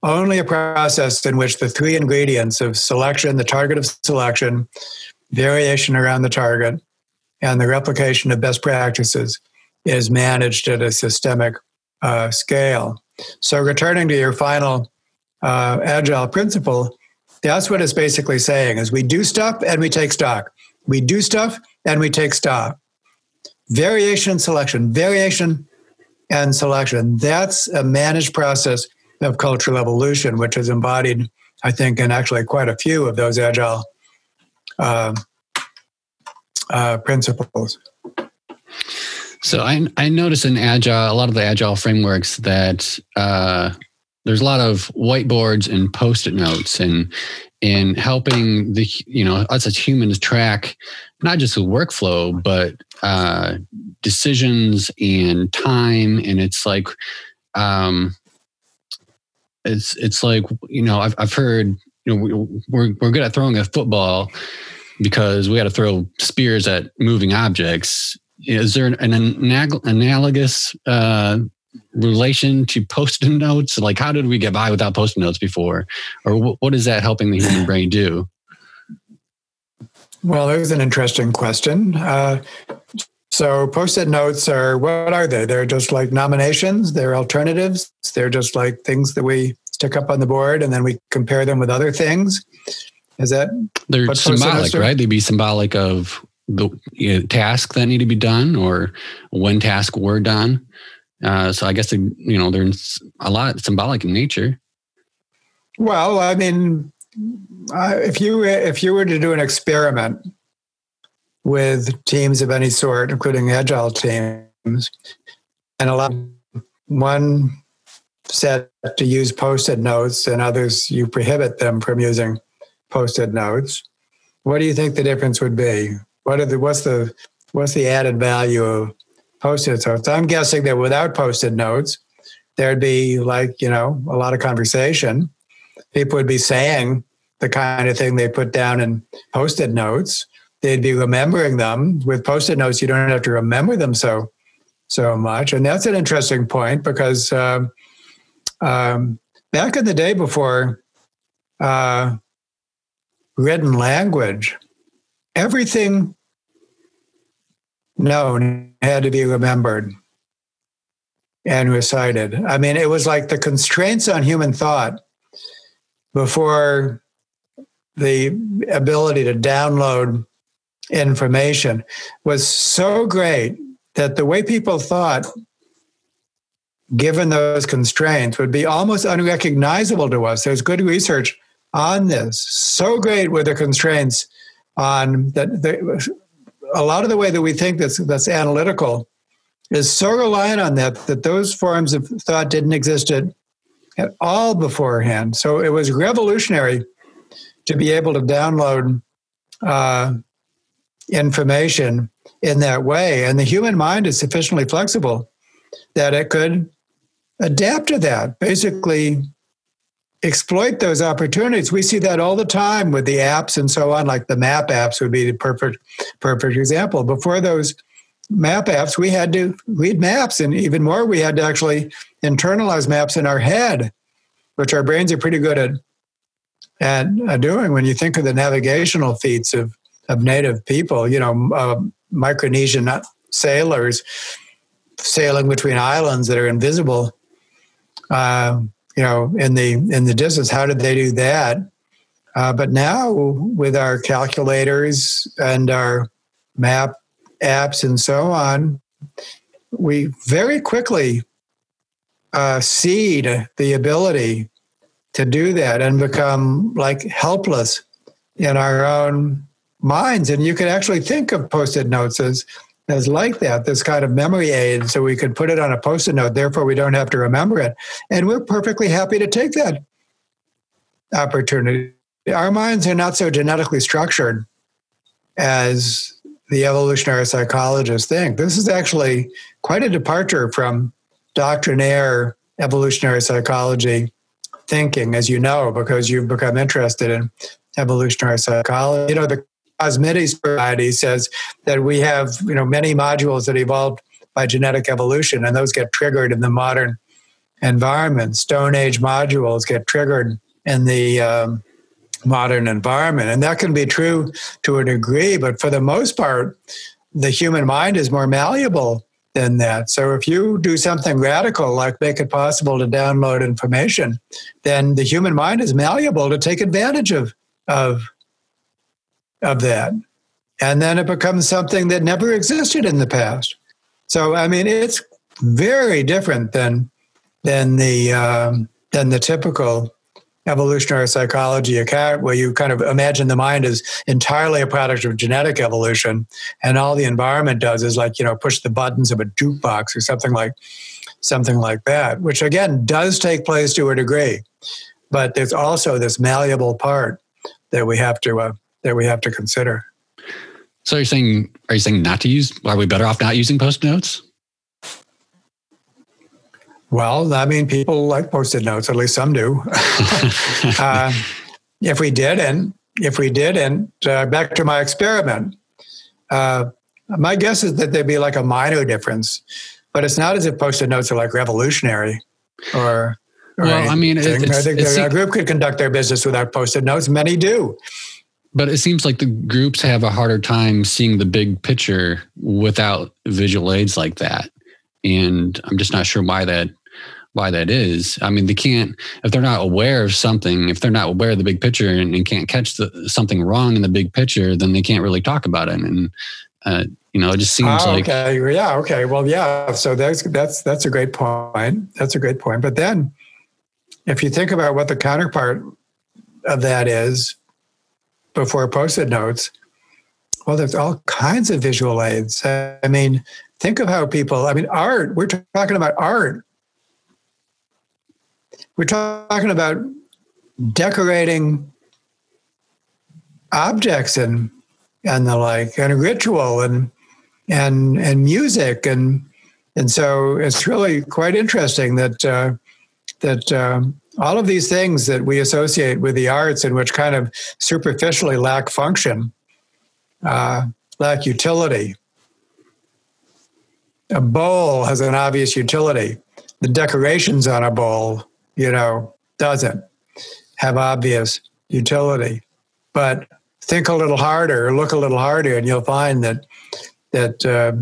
Only a process in which the three ingredients of selection, the target of selection, variation around the target, and the replication of best practices is managed at a systemic uh, scale. So, returning to your final uh, agile principle, that's what it's basically saying: is we do stuff and we take stock. We do stuff and we take stock. Variation selection, variation and selection. That's a managed process of cultural evolution, which is embodied, I think, in actually quite a few of those agile uh, uh, principles. So I I notice in agile a lot of the agile frameworks that uh, there's a lot of whiteboards and post-it notes and in helping the you know us as humans track not just the workflow but uh, decisions and time and it's like um, it's it's like you know I've I've heard you know we're we're good at throwing a football because we got to throw spears at moving objects. Is there an, analogous uh, relation to post-it notes? Like, how did we get by without post-it notes before, or what is that helping the human brain do? Well, there's an interesting question. Uh, So post-it notes are what are they? They're just like nominations. They're alternatives. They're just like things that we stick up on the board, and then we compare them with other things. Is that they're symbolic, right? They'd be symbolic of the you know, tasks that need to be done, or when tasks were done. Uh, so I guess you know they're a lot symbolic in nature. Well, I mean, uh, if you if you were to do an experiment with teams of any sort, including agile teams, and allow one set to use post-it notes and others you prohibit them from using post-it notes, what do you think the difference would be? What are the what's the what's the added value of post-it notes? I'm guessing that without post-it notes, there'd be like you know a lot of conversation. People would be saying the kind of thing they put down in post-it notes they'd be remembering them with post-it notes. You don't have to remember them so so much, and that's an interesting point because uh, um, back in the day before uh, written language, everything known had to be remembered and recited. I mean, it was like the constraints on human thought before the ability to download information was so great that the way people thought, given those constraints, would be almost unrecognizable to us. There's good research on this. So great were the constraints on that. The, a lot of the way that we think that's that's analytical is so reliant on that that those forms of thought didn't exist at, at all beforehand. So it was revolutionary to be able to download uh, information in that way. And the human mind is sufficiently flexible that it could adapt to that, basically exploit those opportunities. We see that all the time with the apps and so on, like the map apps would be the perfect perfect example. Before those map apps, we had to read maps, and even more, we had to actually internalize maps in our head, which our brains are pretty good at at doing. When you think of the navigational feats of of native people, you know, uh, Micronesian sailors sailing between islands that are invisible. Uh, you know, in the in the distance, how did they do that? Uh, but now with our calculators and our map apps and so on, we very quickly uh, cede the ability to do that and become like helpless in our own minds. And you could actually think of post-it notes as as like that, this kind of memory aid, so we could put it on a post-it note. Therefore, we don't have to remember it, and we're perfectly happy to take that opportunity. Our minds are not so genetically structured as the evolutionary psychologists think. This is actually quite a departure from doctrinaire evolutionary psychology thinking, as you know, because you've become interested in evolutionary psychology. You know, the Cosmides variety says that we have you know many modules that evolved by genetic evolution, and those get triggered in the modern environment. Stone Age modules get triggered in the um, modern environment, and that can be true to a degree. But for the most part, the human mind is more malleable than that. So if you do something radical like make it possible to download information, then the human mind is malleable to take advantage of of of that. And then it becomes something that never existed in the past. So, I mean, it's very different than than the um, than the typical evolutionary psychology account, where you kind of imagine the mind is entirely a product of genetic evolution, and all the environment does is like you know push the buttons of a jukebox or something like something like that, which again does take place to a degree, but there's also this malleable part that we have to uh, that we have to consider. So you're saying, are you saying not to use? Are we better off not using post notes? Well, I mean, people like post-it notes. At least some do. uh, if we did, and if we did, and uh, back to my experiment, uh, my guess is that there'd be like a minor difference, but it's not as if post-it notes are like revolutionary or. well, I mean, it, I think a group could conduct their business without post-it notes. Many do. But it seems like the groups have a harder time seeing the big picture without visual aids like that. And I'm just not sure why that why that is. I mean, they can't if they're not aware of something, if they're not aware of the big picture and, and can't catch the, something wrong in the big picture, then they can't really talk about it. And uh, you know, it just seems oh, like okay, yeah, okay, well, yeah. So that's that's that's a great point. That's a great point. But then, if you think about what the counterpart of that is, before post-it notes, well, there's all kinds of visual aids. I mean, think of how people. I mean, art. We're talking about art. We're talking about decorating objects and and the like, and ritual and and and music and and so it's really quite interesting that uh, that um, all of these things that we associate with the arts and which kind of superficially lack function, uh, lack utility. A bowl has an obvious utility. The decorations on a bowl, you know, doesn't have obvious utility. But think a little harder, look a little harder, and you'll find that that uh,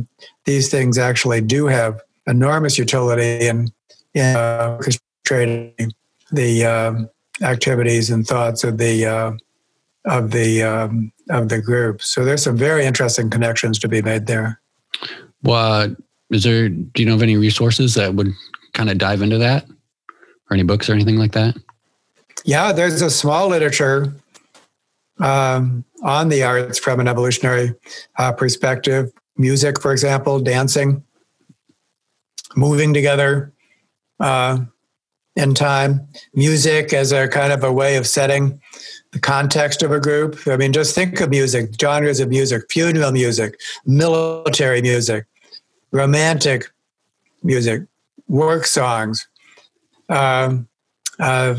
these things actually do have enormous utility in, in uh, orchestrating the um, activities and thoughts of the uh, of the um, of the group. So there's some very interesting connections to be made there. Well, is there? Do you know of any resources that would kind of dive into that, or any books or anything like that? Yeah, there's a small literature um, on the arts from an evolutionary uh, perspective. Music, for example, dancing, moving together, uh, in time. Music as a kind of a way of setting the context of a group. I mean, just think of music, genres of music, funeral music, military music, romantic music, work songs, um, uh,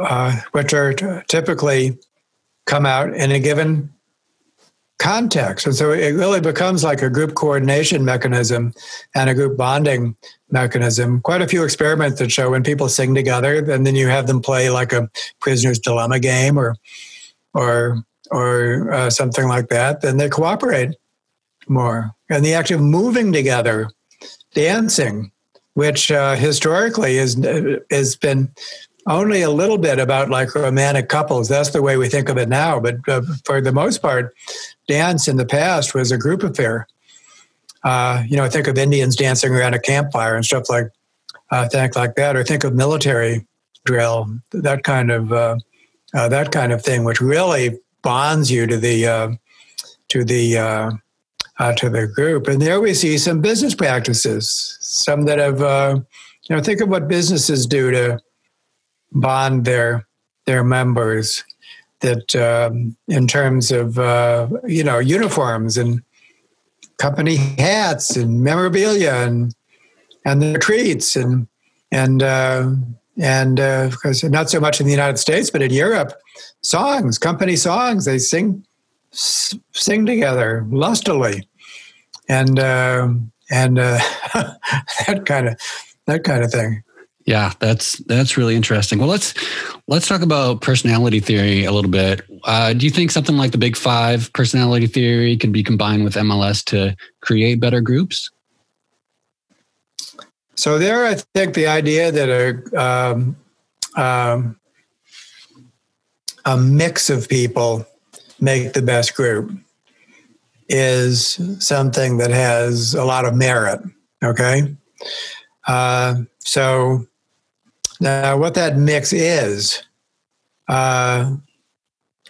uh, which are t- typically come out in a given context. And so it really becomes like a group coordination mechanism and a group bonding mechanism. Quite a few experiments that show when people sing together, and then you have them play like a prisoner's dilemma game or or or uh, something like that, then they cooperate more. And the act of moving together, dancing, which uh, historically is has been only a little bit about like romantic couples. That's the way we think of it now. But uh, for the most part, dance in the past was a group affair. Uh, you know, think of Indians dancing around a campfire and stuff like uh, things like that, or think of military drill, that kind of uh, uh that kind of thing, which really bonds you to the uh, to the uh, to the group. And there we see some business practices, some that have you know, think of what businesses do to bond their their members that um, in terms of uh, you know uniforms and company hats and memorabilia and and the treats and and uh, and uh, not so much in the United States but in Europe songs company songs they sing sing together lustily. And uh, and uh, that kind of that kind of thing yeah, that's that's really interesting. Well, let's let's talk about personality theory a little bit. Uh, do you think something like the Big Five personality theory can be combined with MLS to create better groups? So there, I think the idea that a um, um, a mix of people make the best group is something that has a lot of merit. Okay, uh, so now, what that mix is, uh,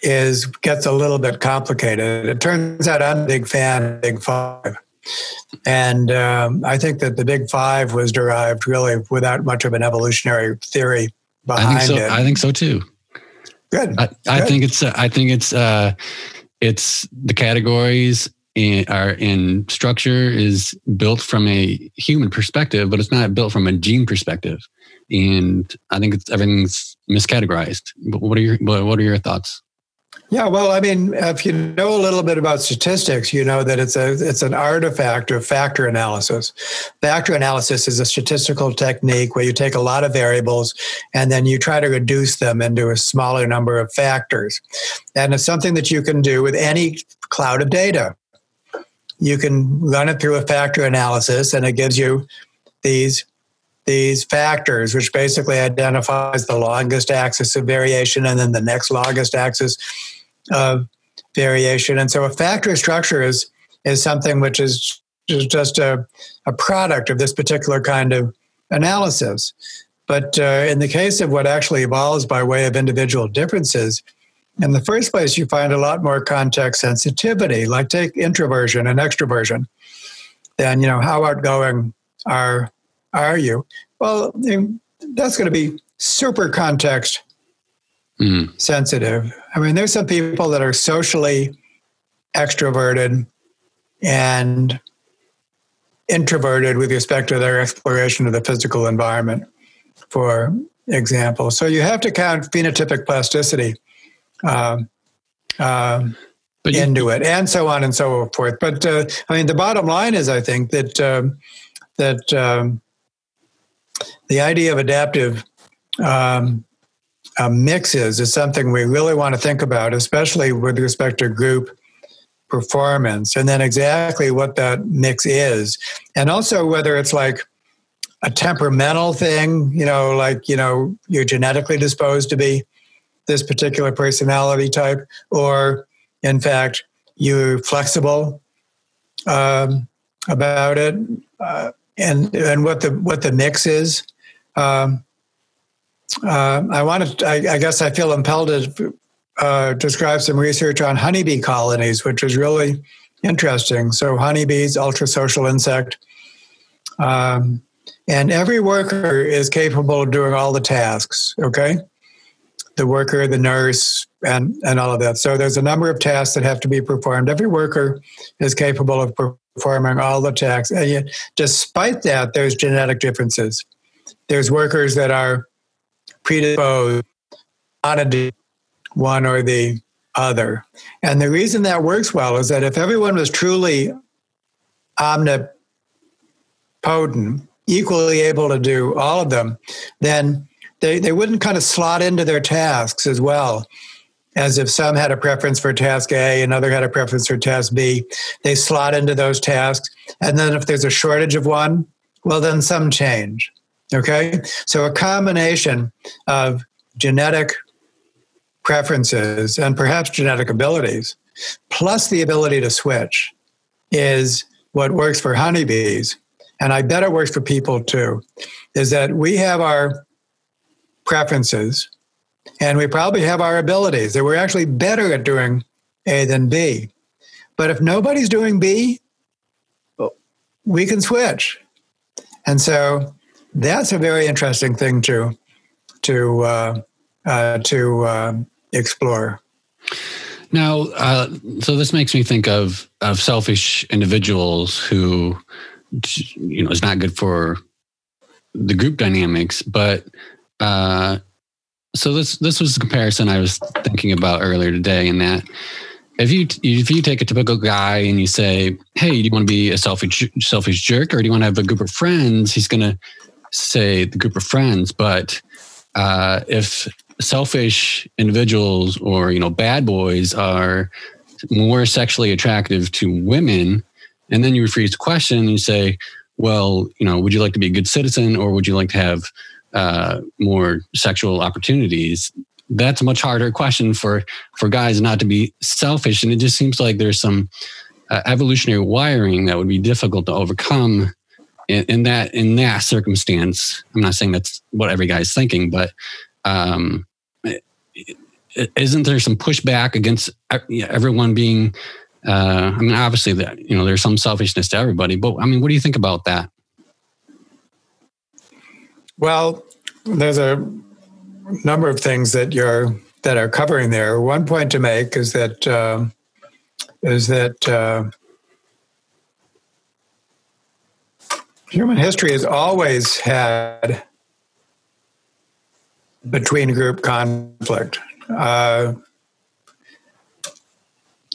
is gets a little bit complicated. It turns out I'm a big fan of Big Five. And um, I think that the Big Five was derived really without much of an evolutionary theory behind I think so, it. I think so too. Good. I, I think it's. Uh, I think it's. Uh, it's the categories in, are in structure is built from a human perspective, but it's not built from a gene perspective and I think everything's miscategorized. But what are your what are your thoughts? Yeah, well, I mean, if you know a little bit about statistics, you know that it's a it's an artifact of factor analysis. Factor analysis is a statistical technique where you take a lot of variables and then you try to reduce them into a smaller number of factors. And it's something that you can do with any cloud of data. You can run it through a factor analysis and it gives you these these factors, which basically identifies the longest axis of variation and then the next longest axis of variation. And so a factory structure is is something which is just a, a product of this particular kind of analysis. But uh, in the case of what actually evolves by way of individual differences, in the first place, you find a lot more context sensitivity, like take introversion and extroversion. Then, you know, how outgoing are are you? Well, that's going to be super context mm. sensitive. I mean, there's some people that are socially extroverted and introverted with respect to their exploration of the physical environment, for example. So you have to count phenotypic plasticity um, um, into it, and so on and so forth. But uh, I mean, the bottom line is, I think that um, that um, the idea of adaptive um, uh, mixes is something we really want to think about, especially with respect to group performance, and then exactly what that mix is, and also whether it's like a temperamental thing, you know, like you know you're genetically disposed to be this particular personality type, or in fact you're flexible um, about it, uh, and and what the what the mix is. Um, uh, I want to, I, I, guess I feel impelled to uh, describe some research on honeybee colonies, which is really interesting. So, honeybees, ultra social insect. Um, and every worker is capable of doing all the tasks, okay? The worker, the nurse, and, and all of that. So, there's a number of tasks that have to be performed. Every worker is capable of performing all the tasks. And yet, despite that, there's genetic differences. There's workers that are predisposed not to one or the other. And the reason that works well is that if everyone was truly omnipotent, equally able to do all of them, then they, they wouldn't kind of slot into their tasks as well as if some had a preference for task A, another had a preference for task B. They slot into those tasks. And then if there's a shortage of one, well, then some change. Okay? So a combination of genetic preferences and perhaps genetic abilities, plus the ability to switch, is what works for honeybees. And I bet it works for people too, is that we have our preferences and we probably have our abilities that we're actually better at doing A than B. But if nobody's doing B, we can switch. And so that's a very interesting thing to to uh, uh, to uh, explore. Now, uh, so this makes me think of of selfish individuals who, you know, is not good for the group dynamics. But uh, so this this was the comparison I was thinking about earlier today, in that if you if you take a typical guy and you say, "Hey, do you want to be a selfish selfish jerk, or do you want to have a group of friends?" He's going to say the group of friends, but uh, if selfish individuals or you know bad boys are more sexually attractive to women, and then you rephrase the question and you say, well, you know, would you like to be a good citizen or would you like to have uh, more sexual opportunities? That's a much harder question for for guys not to be selfish, and it just seems like there's some uh, evolutionary wiring that would be difficult to overcome in, in, that in that circumstance, I'm not saying that's what every guy's thinking, but um, isn't there some pushback against everyone being? Uh, I mean, obviously that you know there's some selfishness to everybody, but I mean, what do you think about that? Well, there's a number of things that you're that are covering there. One point to make is that uh, is that uh, Human history has always had between group conflict. Uh,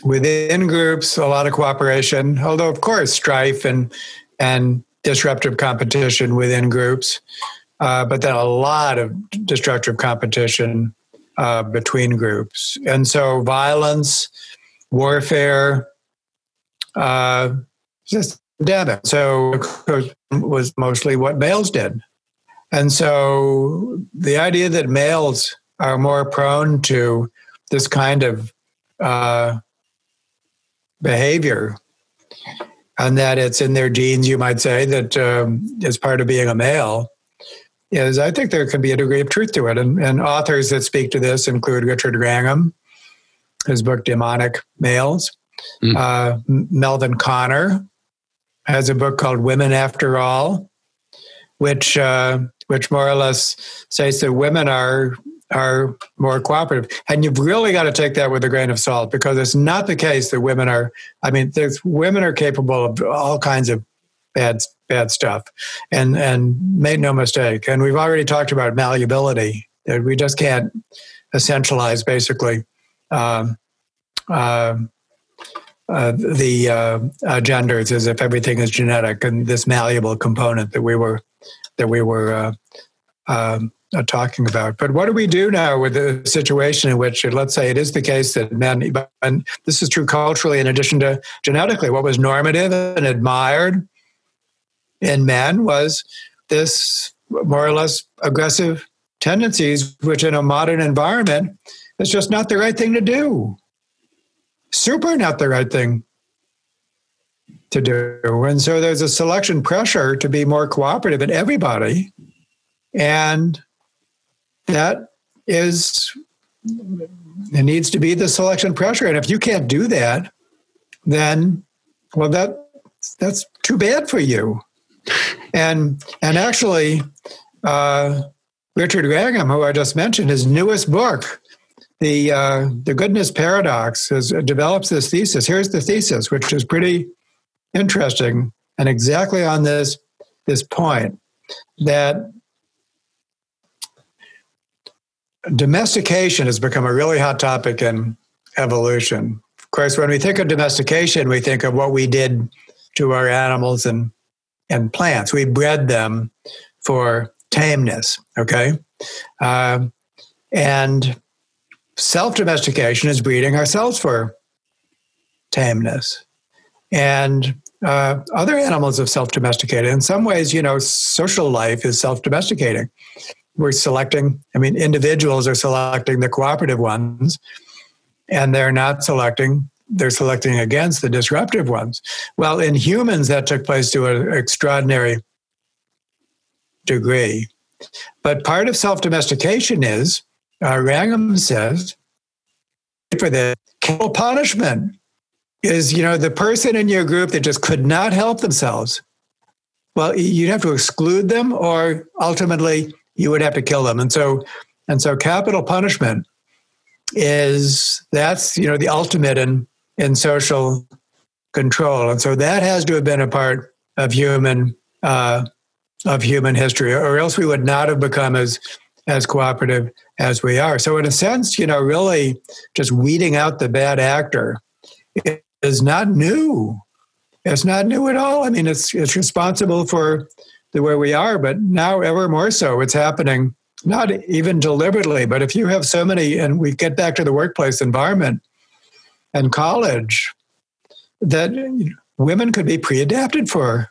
within groups, a lot of cooperation, although of course strife and and disruptive competition within groups, uh, but then a lot of destructive competition uh, between groups, and so violence, warfare, uh, just endemic. So was mostly what males did, and so the idea that males are more prone to this kind of uh, behavior and that it's in their genes, you might say, that um, is part of being a male, is I think there can be a degree of truth to it. And, and authors that speak to this include Richard Wrangham, his book Demonic Males. Mm. Uh, Melvin Konner has a book called Women After All, which uh, which more or less says that women are are more cooperative. And you've really got to take that with a grain of salt because it's not the case that women are, I mean, there's, women are capable of all kinds of bad, bad stuff. And, and make no mistake. And we've already talked about malleability that we just can't essentialize basically um, uh, uh, the uh, uh, genders as if everything is genetic and this malleable component that we were that we were uh, um, uh, talking about. But what do we do now with the situation in which, let's say, it is the case that men, and this is true culturally in addition to genetically, what was normative and admired in men was this more or less aggressive tendencies, which in a modern environment is just not the right thing to do. Super not the right thing to do. And so there's a selection pressure to be more cooperative in everybody. And that is it needs to be the selection pressure and if you can't do that then well that that's too bad for you and and actually uh, richard wrangham who i just mentioned his newest book the uh, the goodness paradox has develops this thesis here's the thesis which is pretty interesting and exactly on this this point that domestication has become a really hot topic in evolution. Of course, when we think of domestication, we think of what we did to our animals and, and plants. We bred them for tameness, okay? Uh, and self domestication is breeding ourselves for tameness. And uh, other animals have self domesticated. In some ways, you know, social life is self domesticating we're selecting, I mean, individuals are selecting the cooperative ones, and they're not selecting, they're selecting against the disruptive ones. Well, in humans, that took place to an extraordinary degree. But part of self domestication is, uh, Wrangham says, for the capital punishment is, you know, the person in your group that just could not help themselves. Well, you'd have to exclude them or ultimately you would have to kill them. And so, and so capital punishment is that's, you know, the ultimate in, in social control. And so that has to have been a part of human, uh, of human history, or else we would not have become as, as cooperative as we are. So in a sense, you know, really just weeding out the bad actor is not new. It's not new at all. I mean, it's it's responsible for the way we are, but now ever more so, it's happening not even deliberately, but if you have so many, and we get back to the workplace environment and college, that women could be pre-adapted for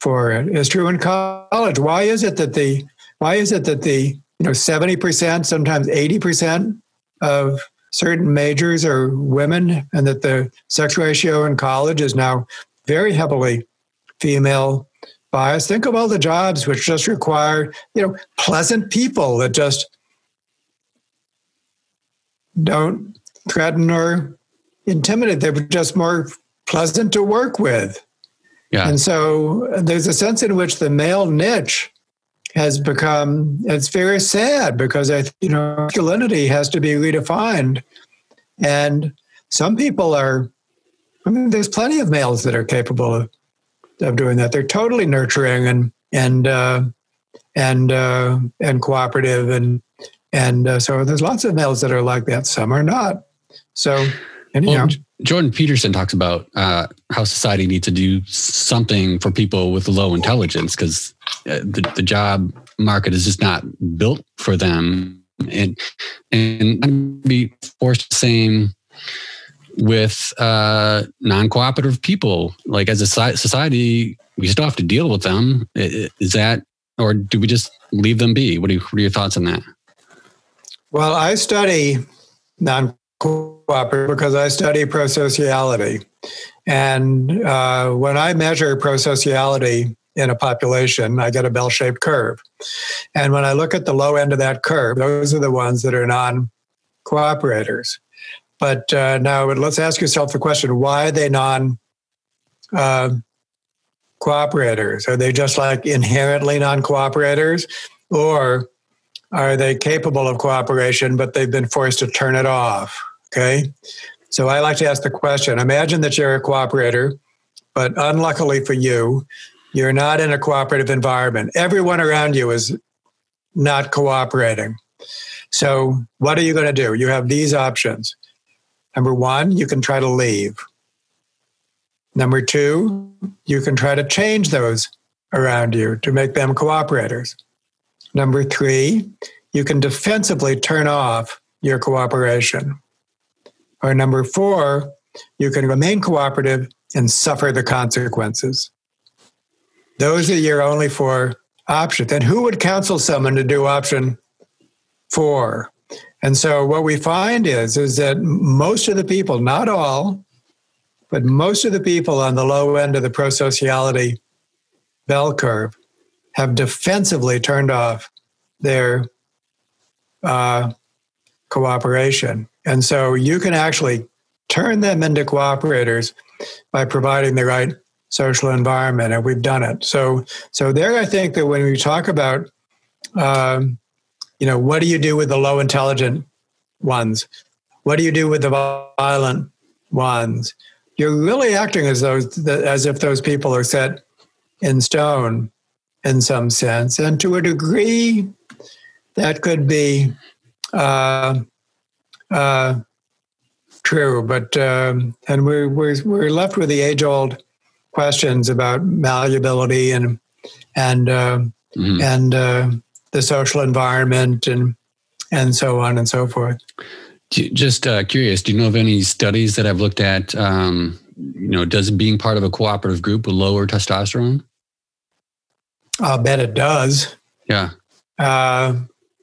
for it is true in college. Why is it that the why is it that the you know seventy percent, sometimes eighty percent of certain majors are women, and that the sex ratio in college is now very heavily female bias. Think of all the jobs which just require, you know, pleasant people that just don't threaten or intimidated. They were just more pleasant to work with. Yeah. And so there's a sense in which the male niche has become it's very sad because I you know masculinity has to be redefined. And some people are I mean there's plenty of males that are capable of of doing that. They're totally nurturing and and uh, and uh, and cooperative and and uh, so there's lots of males that are like that. Some are not, So, anyhow. Well, Jordan Peterson talks about uh, how society needs to do something for people with low intelligence because uh, the, the job market is just not built for them, and and be forced the same with uh, non-cooperative people. Like as a society, we still have to deal with them. Is that, or do we just leave them be? What are, you, what are your thoughts on that? Well, I study non-cooperative because I study prosociality, and uh, when I measure prosociality in a population, I get a bell-shaped curve. And when I look at the low end of that curve, those are the ones that are non-cooperators. But uh, now let's ask yourself the question why are they non uh, cooperators? Are they just like inherently non cooperators? Or are they capable of cooperation, but they've been forced to turn it off? Okay. So I like to ask the question imagine that you're a cooperator, but unluckily for you, you're not in a cooperative environment. Everyone around you is not cooperating. So, what are you going to do? You have these options. Number one, you can try to leave. Number two, you can try to change those around you to make them cooperators. Number three, you can defensively turn off your cooperation. Or number four, you can remain cooperative and suffer the consequences. Those are your only four options. And who would counsel someone to do option four? And so what we find is is that most of the people, not all, but most of the people on the low end of the prosociality bell curve have defensively turned off their uh, cooperation. And so you can actually turn them into cooperators by providing the right social environment, and we've done it. So, so there, I think that when we talk about um, you know, what do you do with the low intelligent ones? What do you do with the violent ones? You're really acting as those as if those people are set in stone in some sense, and to a degree, that could be uh, uh, true. But um, and we're, we're we're left with the age old questions about malleability and and uh, mm-hmm. and uh, the social environment and and so on and so forth. Just uh, curious, do you know of any studies that have looked at, um, you know, does being part of a cooperative group lower testosterone? I'll bet it does. Yeah. Uh,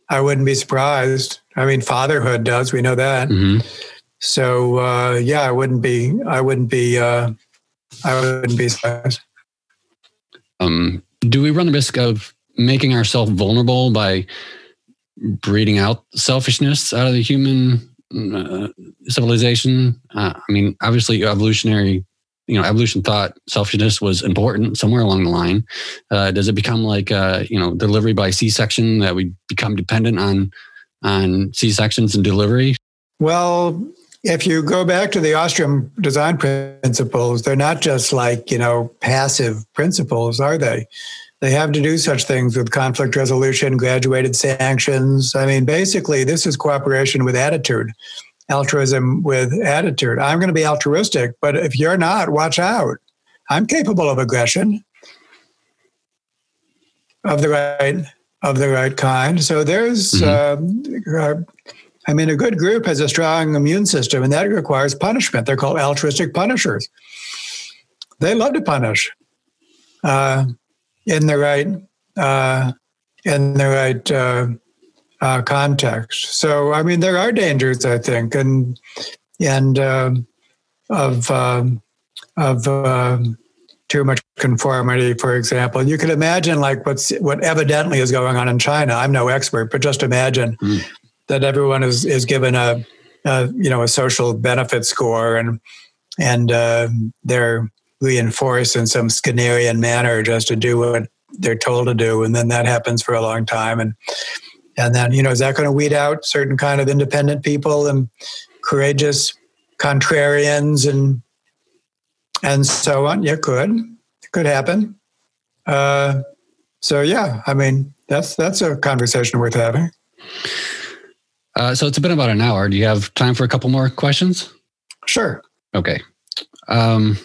I wouldn't be surprised. I mean, fatherhood does. We know that. Mm-hmm. So uh, yeah, I wouldn't be. I wouldn't be. Uh, I wouldn't be surprised. Um, do we run the risk of making ourselves vulnerable by breeding out selfishness out of the human uh, civilization. Uh, I mean, obviously, evolutionary, you know, evolution thought selfishness was important somewhere along the line. Uh, does it become like, uh, you know, delivery by C-section that we become dependent on on C-sections and delivery? Well, if you go back to the Ostrom design principles, they're not just like you know passive principles, are they? They have to do such things with conflict resolution, graduated sanctions. I mean, basically, this is cooperation with attitude, altruism with attitude. I'm going to be altruistic, but if you're not, watch out. I'm capable of aggression of the right of the right kind. So there's, mm-hmm. uh, I mean, a good group has a strong immune system, and that requires punishment. They're called altruistic punishers. They love to punish. Uh, in the right uh, in the right uh, uh, context. So, I mean, there are dangers, I think, and and um, of um, of um, too much conformity, for example. You can imagine, like what's what evidently is going on in China. I'm no expert, but just imagine mm. that everyone is is given a, a, you know a social benefit score, and and uh, they're reinforced in some Skinnerian manner just to do what they're told to do, and then that happens for a long time, and and then you know is that going to weed out certain kind of independent people and courageous contrarians and and so on? Yeah, could it could happen. Uh, so yeah, I mean that's that's a conversation worth having. Uh, so it's been about an hour. Do you have time for a couple more questions? Sure. Okay. Um,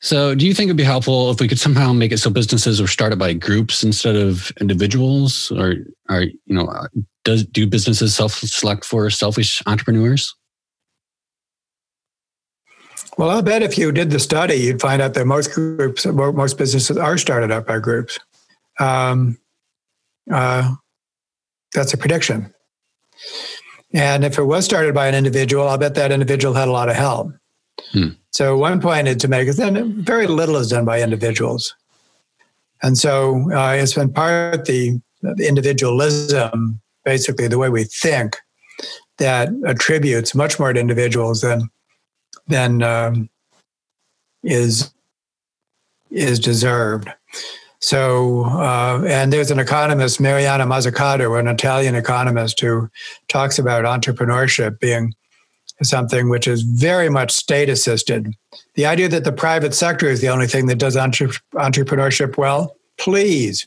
so, do you think it'd be helpful if we could somehow make it so businesses are started by groups instead of individuals, or are you know, does do businesses self-select for selfish entrepreneurs? Well, I'll bet if you did the study, you'd find out that most groups, most businesses are started up by groups. Um, uh, that's a prediction. And if it was started by an individual, I'll bet that individual had a lot of help. Hmm. So one point to make is that very little is done by individuals. And so uh, it's been part of the, the individualism, basically the way we think, that attributes much more to individuals than than um, is is deserved. So, uh, and there's an economist, Mariana Mazzucato, an Italian economist, who talks about entrepreneurship being something which is very much state assisted. The idea that the private sector is the only thing that does entre- entrepreneurship well, please.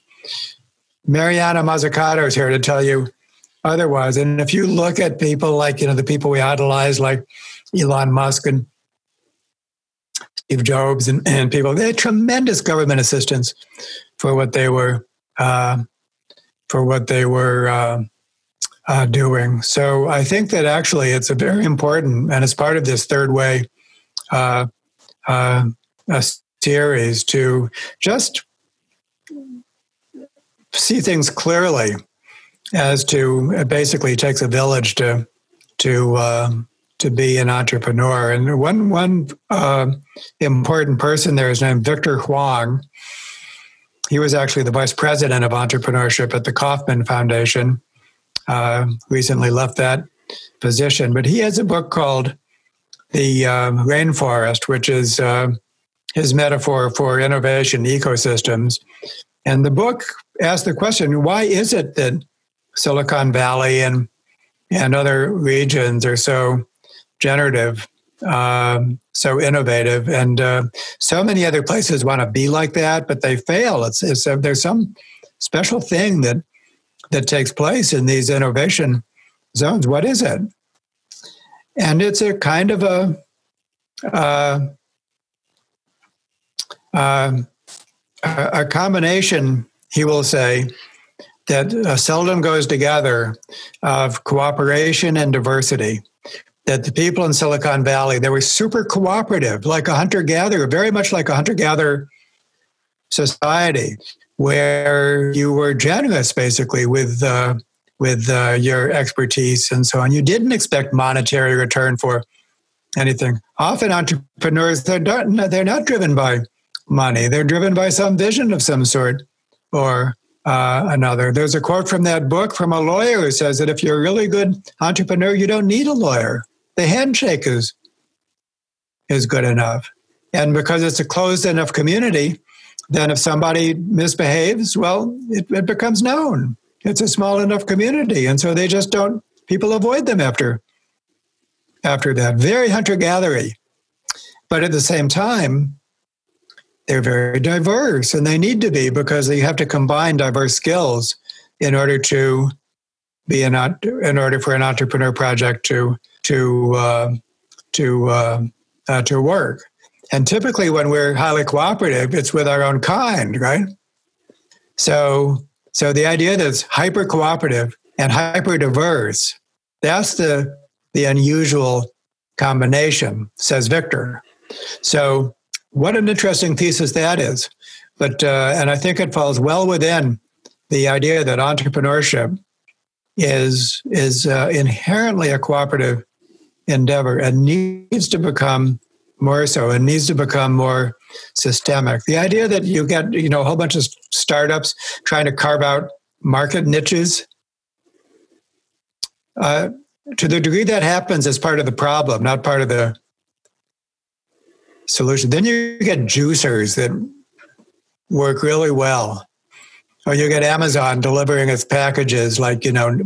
Mariana Mazzucato is here to tell you otherwise. And if you look at people like, you know, the people we idolize, like Elon Musk and Steve Jobs and, and people, they had tremendous government assistance for what they were uh, for what they were uh, uh, doing. So I think that actually it's a very important, and it's part of this third way uh, uh, series to just see things clearly as to it basically takes a village to to um, to be an entrepreneur. And one one uh, important person there is named Victor Hwang. He was actually the vice president of entrepreneurship at the Kauffman Foundation. Uh, recently left that position, but he has a book called "The uh, Rainforest," which is uh, his metaphor for innovation ecosystems. And the book asks the question: Why is it that Silicon Valley and and other regions are so generative, um, so innovative, and uh, so many other places want to be like that, but they fail. It's, it's uh, there's some special thing that that takes place in these innovation zones. What is it? And it's a kind of a uh, uh, a combination, he will say, that uh, seldom goes together of cooperation and diversity that the people in Silicon Valley, they were super cooperative, like a hunter gatherer, very much like a hunter gatherer society, where you were generous basically with uh, with uh, your expertise and so on. You didn't expect monetary return for anything. Often entrepreneurs they're not they're not driven by money; they're driven by some vision of some sort or uh, another. There's a quote from that book from a lawyer who says that if you're a really good entrepreneur, you don't need a lawyer the handshake is is good enough. And because it's a closed enough community, then if somebody misbehaves, well, it, it becomes known. It's a small enough community. And so they just don't people avoid them after after that. Very hunter gathery. But at the same time, they're very diverse and they need to be because you have to combine diverse skills in order to be an in order for an entrepreneur project to to uh, to uh, uh, to work. And typically, when we're highly cooperative, it's with our own kind, right? So, so the idea that it's hyper cooperative and hyper diverse, that's the the unusual combination, says Victor. So, what an interesting thesis that is. But uh, and I think it falls well within the idea that entrepreneurship is is uh, inherently a cooperative endeavor and needs to become more so and needs to become more systemic. The idea that you get, you know, a whole bunch of startups trying to carve out market niches, uh, to the degree that happens as part of the problem, not part of the solution, then you get juicers that work really well. Or you get Amazon delivering its packages like, you know,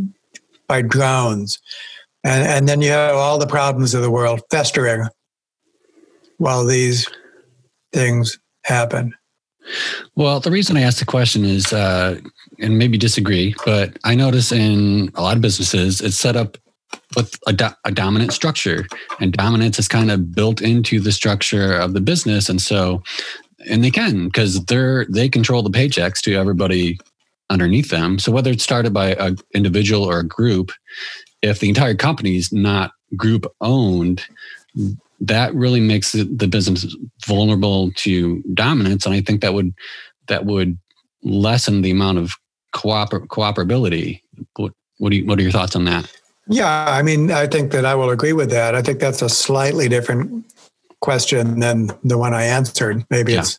by drones and, and then you have all the problems of the world festering while these things happen. Well, the reason I asked the question is, uh, and maybe disagree, but I notice in a lot of businesses, it's set up with a, do- a, dominant structure, and dominance is kind of built into the structure of the business, and so, and they can because they're they control the paychecks to everybody underneath them. So whether it's started by an individual or a group, if the entire company is not group owned, that really makes the business vulnerable to dominance, and I think that would that would lessen the amount of cooper- cooperability. What, what, do you, what are your thoughts on that? Yeah, I mean, I think that I will agree with that. I think that's a slightly different question than the one I answered. Maybe yeah. it's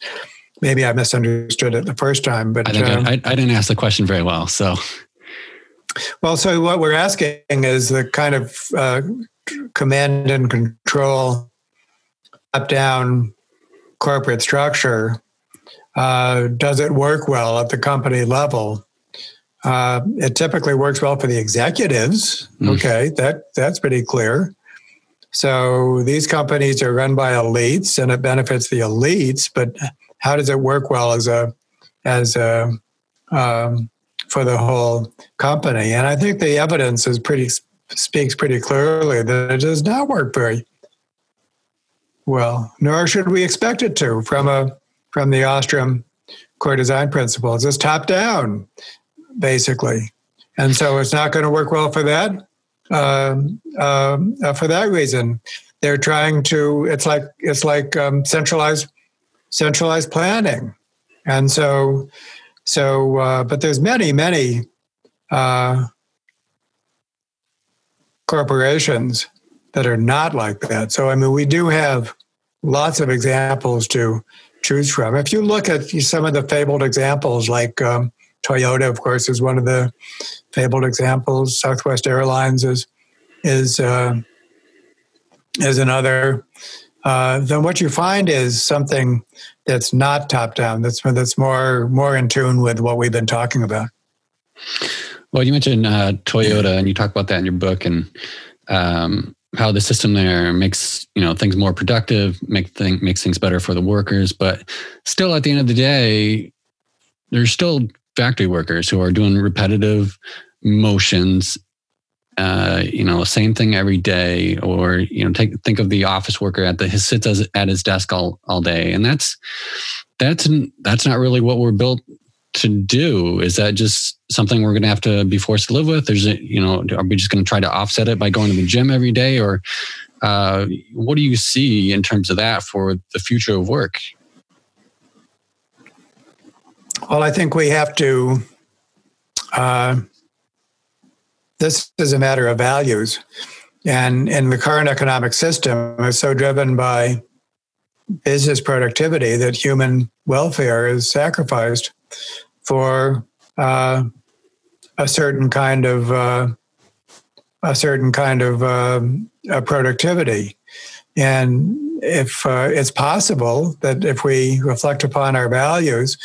maybe I misunderstood it the first time, but I, think um, I, I didn't ask the question very well. So, well, so what we're asking is the kind of uh, command and control up down corporate structure. Uh, does it work well at the company level? Uh, it typically works well for the executives. Mm. Okay, that that's pretty clear. So these companies are run by elites, and it benefits the elites. But how does it work well as a as a um, for the whole company? And I think the evidence is pretty speaks pretty clearly that it does not work very well, nor should we expect it to from a from the Ostrom core design principles. It's top down, basically, and so it's not going to work well for that. Um, um, uh, for that reason, they're trying to. It's like it's like um, centralized centralized planning, and so so. Uh, but there's many many uh, corporations that are not like that. So, I mean, we do have lots of examples to choose from. If you look at some of the fabled examples, like um, Toyota, of course, is one of the fabled examples. Southwest Airlines is is uh, is another. Uh, then what you find is something that's not top down. That's that's more more in tune with what we've been talking about. Well, you mentioned uh, Toyota, and you talk about that in your book, and um, how the system there makes you know things more productive, make thing, makes things better for the workers. But still, at the end of the day, there's still factory workers who are doing repetitive motions. Uh, you know, same thing every day, or you know, take think of the office worker at the sits at his desk all all day, and that's that's that's not really what we're built to do? Is that just something we're going to have to be forced to live with? Is it, you know, are we just going to try to offset it by going to the gym every day? Or uh, what do you see in terms of that for the future of work? Well, I think we have to. Uh, this is a matter of values. And in the current economic system, it's so driven by business productivity that human welfare is sacrificed for uh, a certain kind of uh, a certain kind of uh, productivity. And if uh, it's possible that if we reflect upon our values,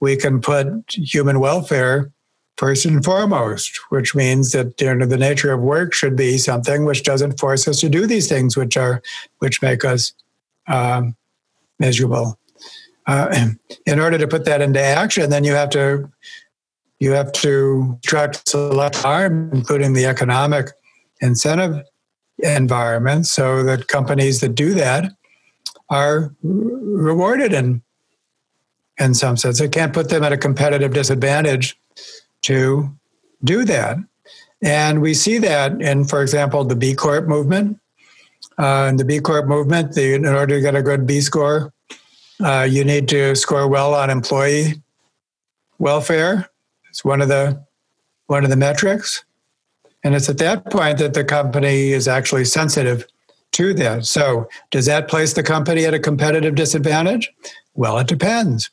we can put human welfare first and foremost, which means that you know, the nature of work should be something which doesn't force us to do these things which are which make us um, miserable uh, in order to put that into action, then you have to you have to construct select harm, including the economic incentive environment, so that companies that do that are rewarded in in some sense. It can't put them at a competitive disadvantage to do that. And we see that in, for example, the B Corp movement. Uh, in the B Corp movement, the, in order to get a good B score, uh, you need to score well on employee welfare. It's one of the one of the metrics, and it's at that point that the company is actually sensitive to that. So, does that place the company at a competitive disadvantage? Well, it depends.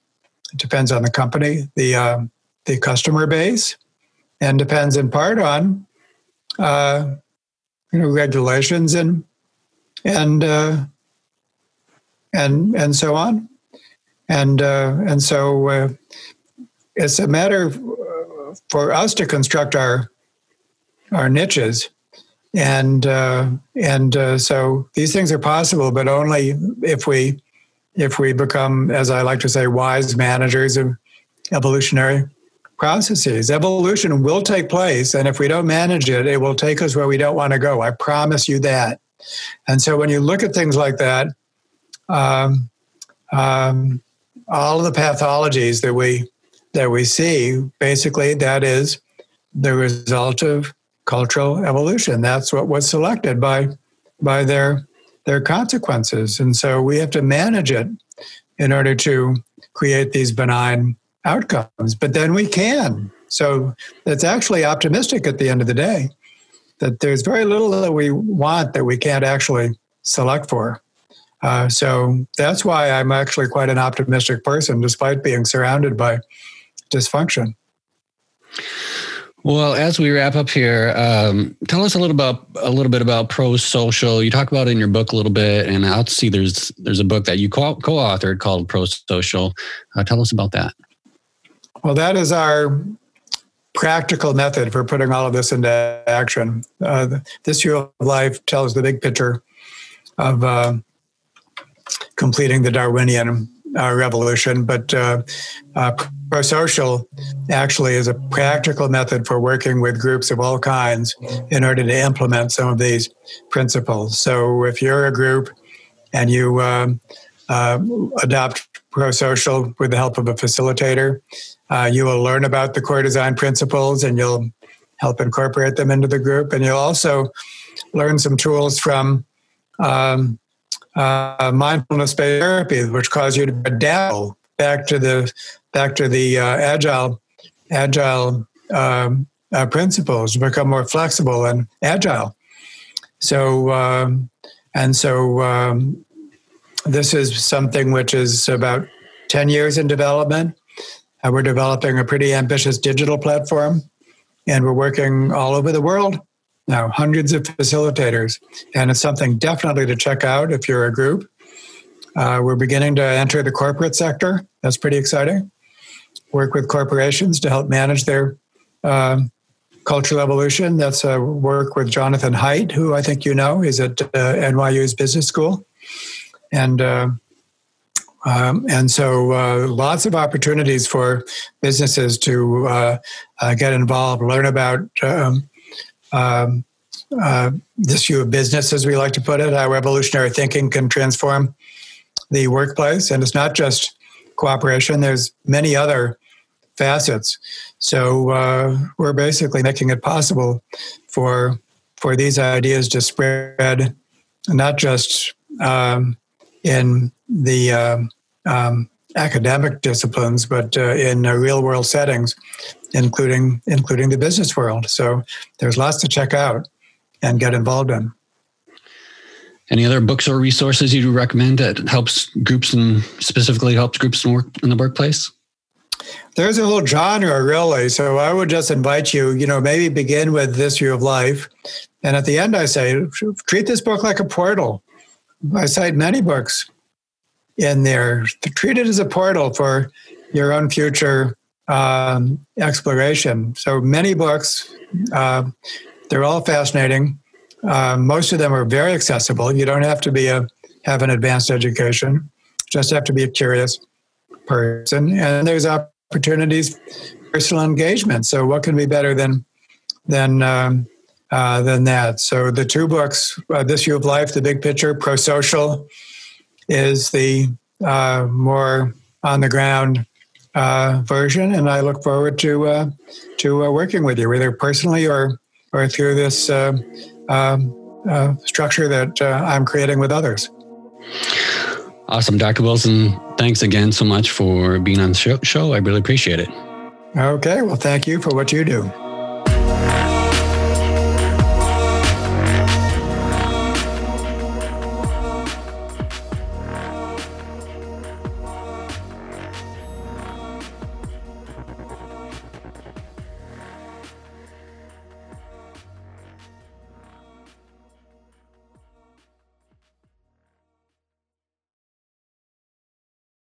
It depends on the company, the uh, the customer base, and depends in part on uh, you know regulations and and uh, and and so on. And uh, and so uh, it's a matter for us to construct our our niches, and uh, and uh, so these things are possible, but only if we if we become, as I like to say, wise managers of evolutionary processes. Evolution will take place, and if we don't manage it, it will take us where we don't want to go. I promise you that. And so when you look at things like that, um, um, all of the pathologies that we that we see, basically, that is the result of cultural evolution. That's what was selected by by their their consequences, and so we have to manage it in order to create these benign outcomes. But then we can. So it's actually optimistic at the end of the day that there's very little that we want that we can't actually select for. Uh, so that's why I'm actually quite an optimistic person, despite being surrounded by dysfunction. Well, as we wrap up here, um, tell us a little about a little bit about pro social. You talk about it in your book a little bit, and I'll see there's there's a book that you co authored called Pro Social. Uh, tell us about that. Well, that is our practical method for putting all of this into action. Uh, this view of life tells the big picture of uh, completing the Darwinian uh, revolution, but uh, uh, pro-social actually is a practical method for working with groups of all kinds in order to implement some of these principles. So, if you're a group and you um, uh, adopt pro-social with the help of a facilitator, uh, you will learn about the core design principles and you'll help incorporate them into the group. And you'll also learn some tools from um, uh, mindfulness based therapy, which cause you to adapt back to the back to the uh, agile agile um, uh, principles, become more flexible and agile. So um, and so um, this is something which is about ten years in development. Uh, we're developing a pretty ambitious digital platform, and we're working all over the world now, hundreds of facilitators, and it's something definitely to check out if you're a group. Uh, we're beginning to enter the corporate sector. That's pretty exciting. Work with corporations to help manage their uh, cultural evolution. That's a work with Jonathan Haidt, who I think you know. He's at uh, NYU's business school. And uh, um, and so, uh, lots of opportunities for businesses to uh, uh, get involved, learn about um, um, uh, this view of business, as we like to put it, how evolutionary thinking can transform the workplace. And it's not just cooperation, there's many other facets. So uh, we're basically making it possible for for these ideas to spread, not just um, in the um, um, academic disciplines, but uh, in uh, real world settings, including including the business world. So there's lots to check out and get involved in. Any other books or resources you recommend that helps groups and specifically helps groups in, work, in the workplace? There's a whole genre, really. So I would just invite you, you know, maybe begin with this view of life. And at the end, I say, treat this book like a portal. I cite many books in there. Treat it as a portal for your own future um, exploration. So many books, uh, they're all fascinating. Uh, most of them are very accessible. You don't have to be a have an advanced education; just have to be a curious person. And there's opportunities, for personal engagement. So what can be better than than um, uh, than that? So the two books, uh, "This View of Life," "The Big Picture," "Pro-Social," is the uh, more on the ground uh, version, and I look forward to uh, to uh, working with you, either personally or or through this uh, um, uh, structure that I'm creating with others. Awesome, Dr. Wilson. Thanks again so much for being on the show. I really appreciate it. Okay, well, thank you for what you do.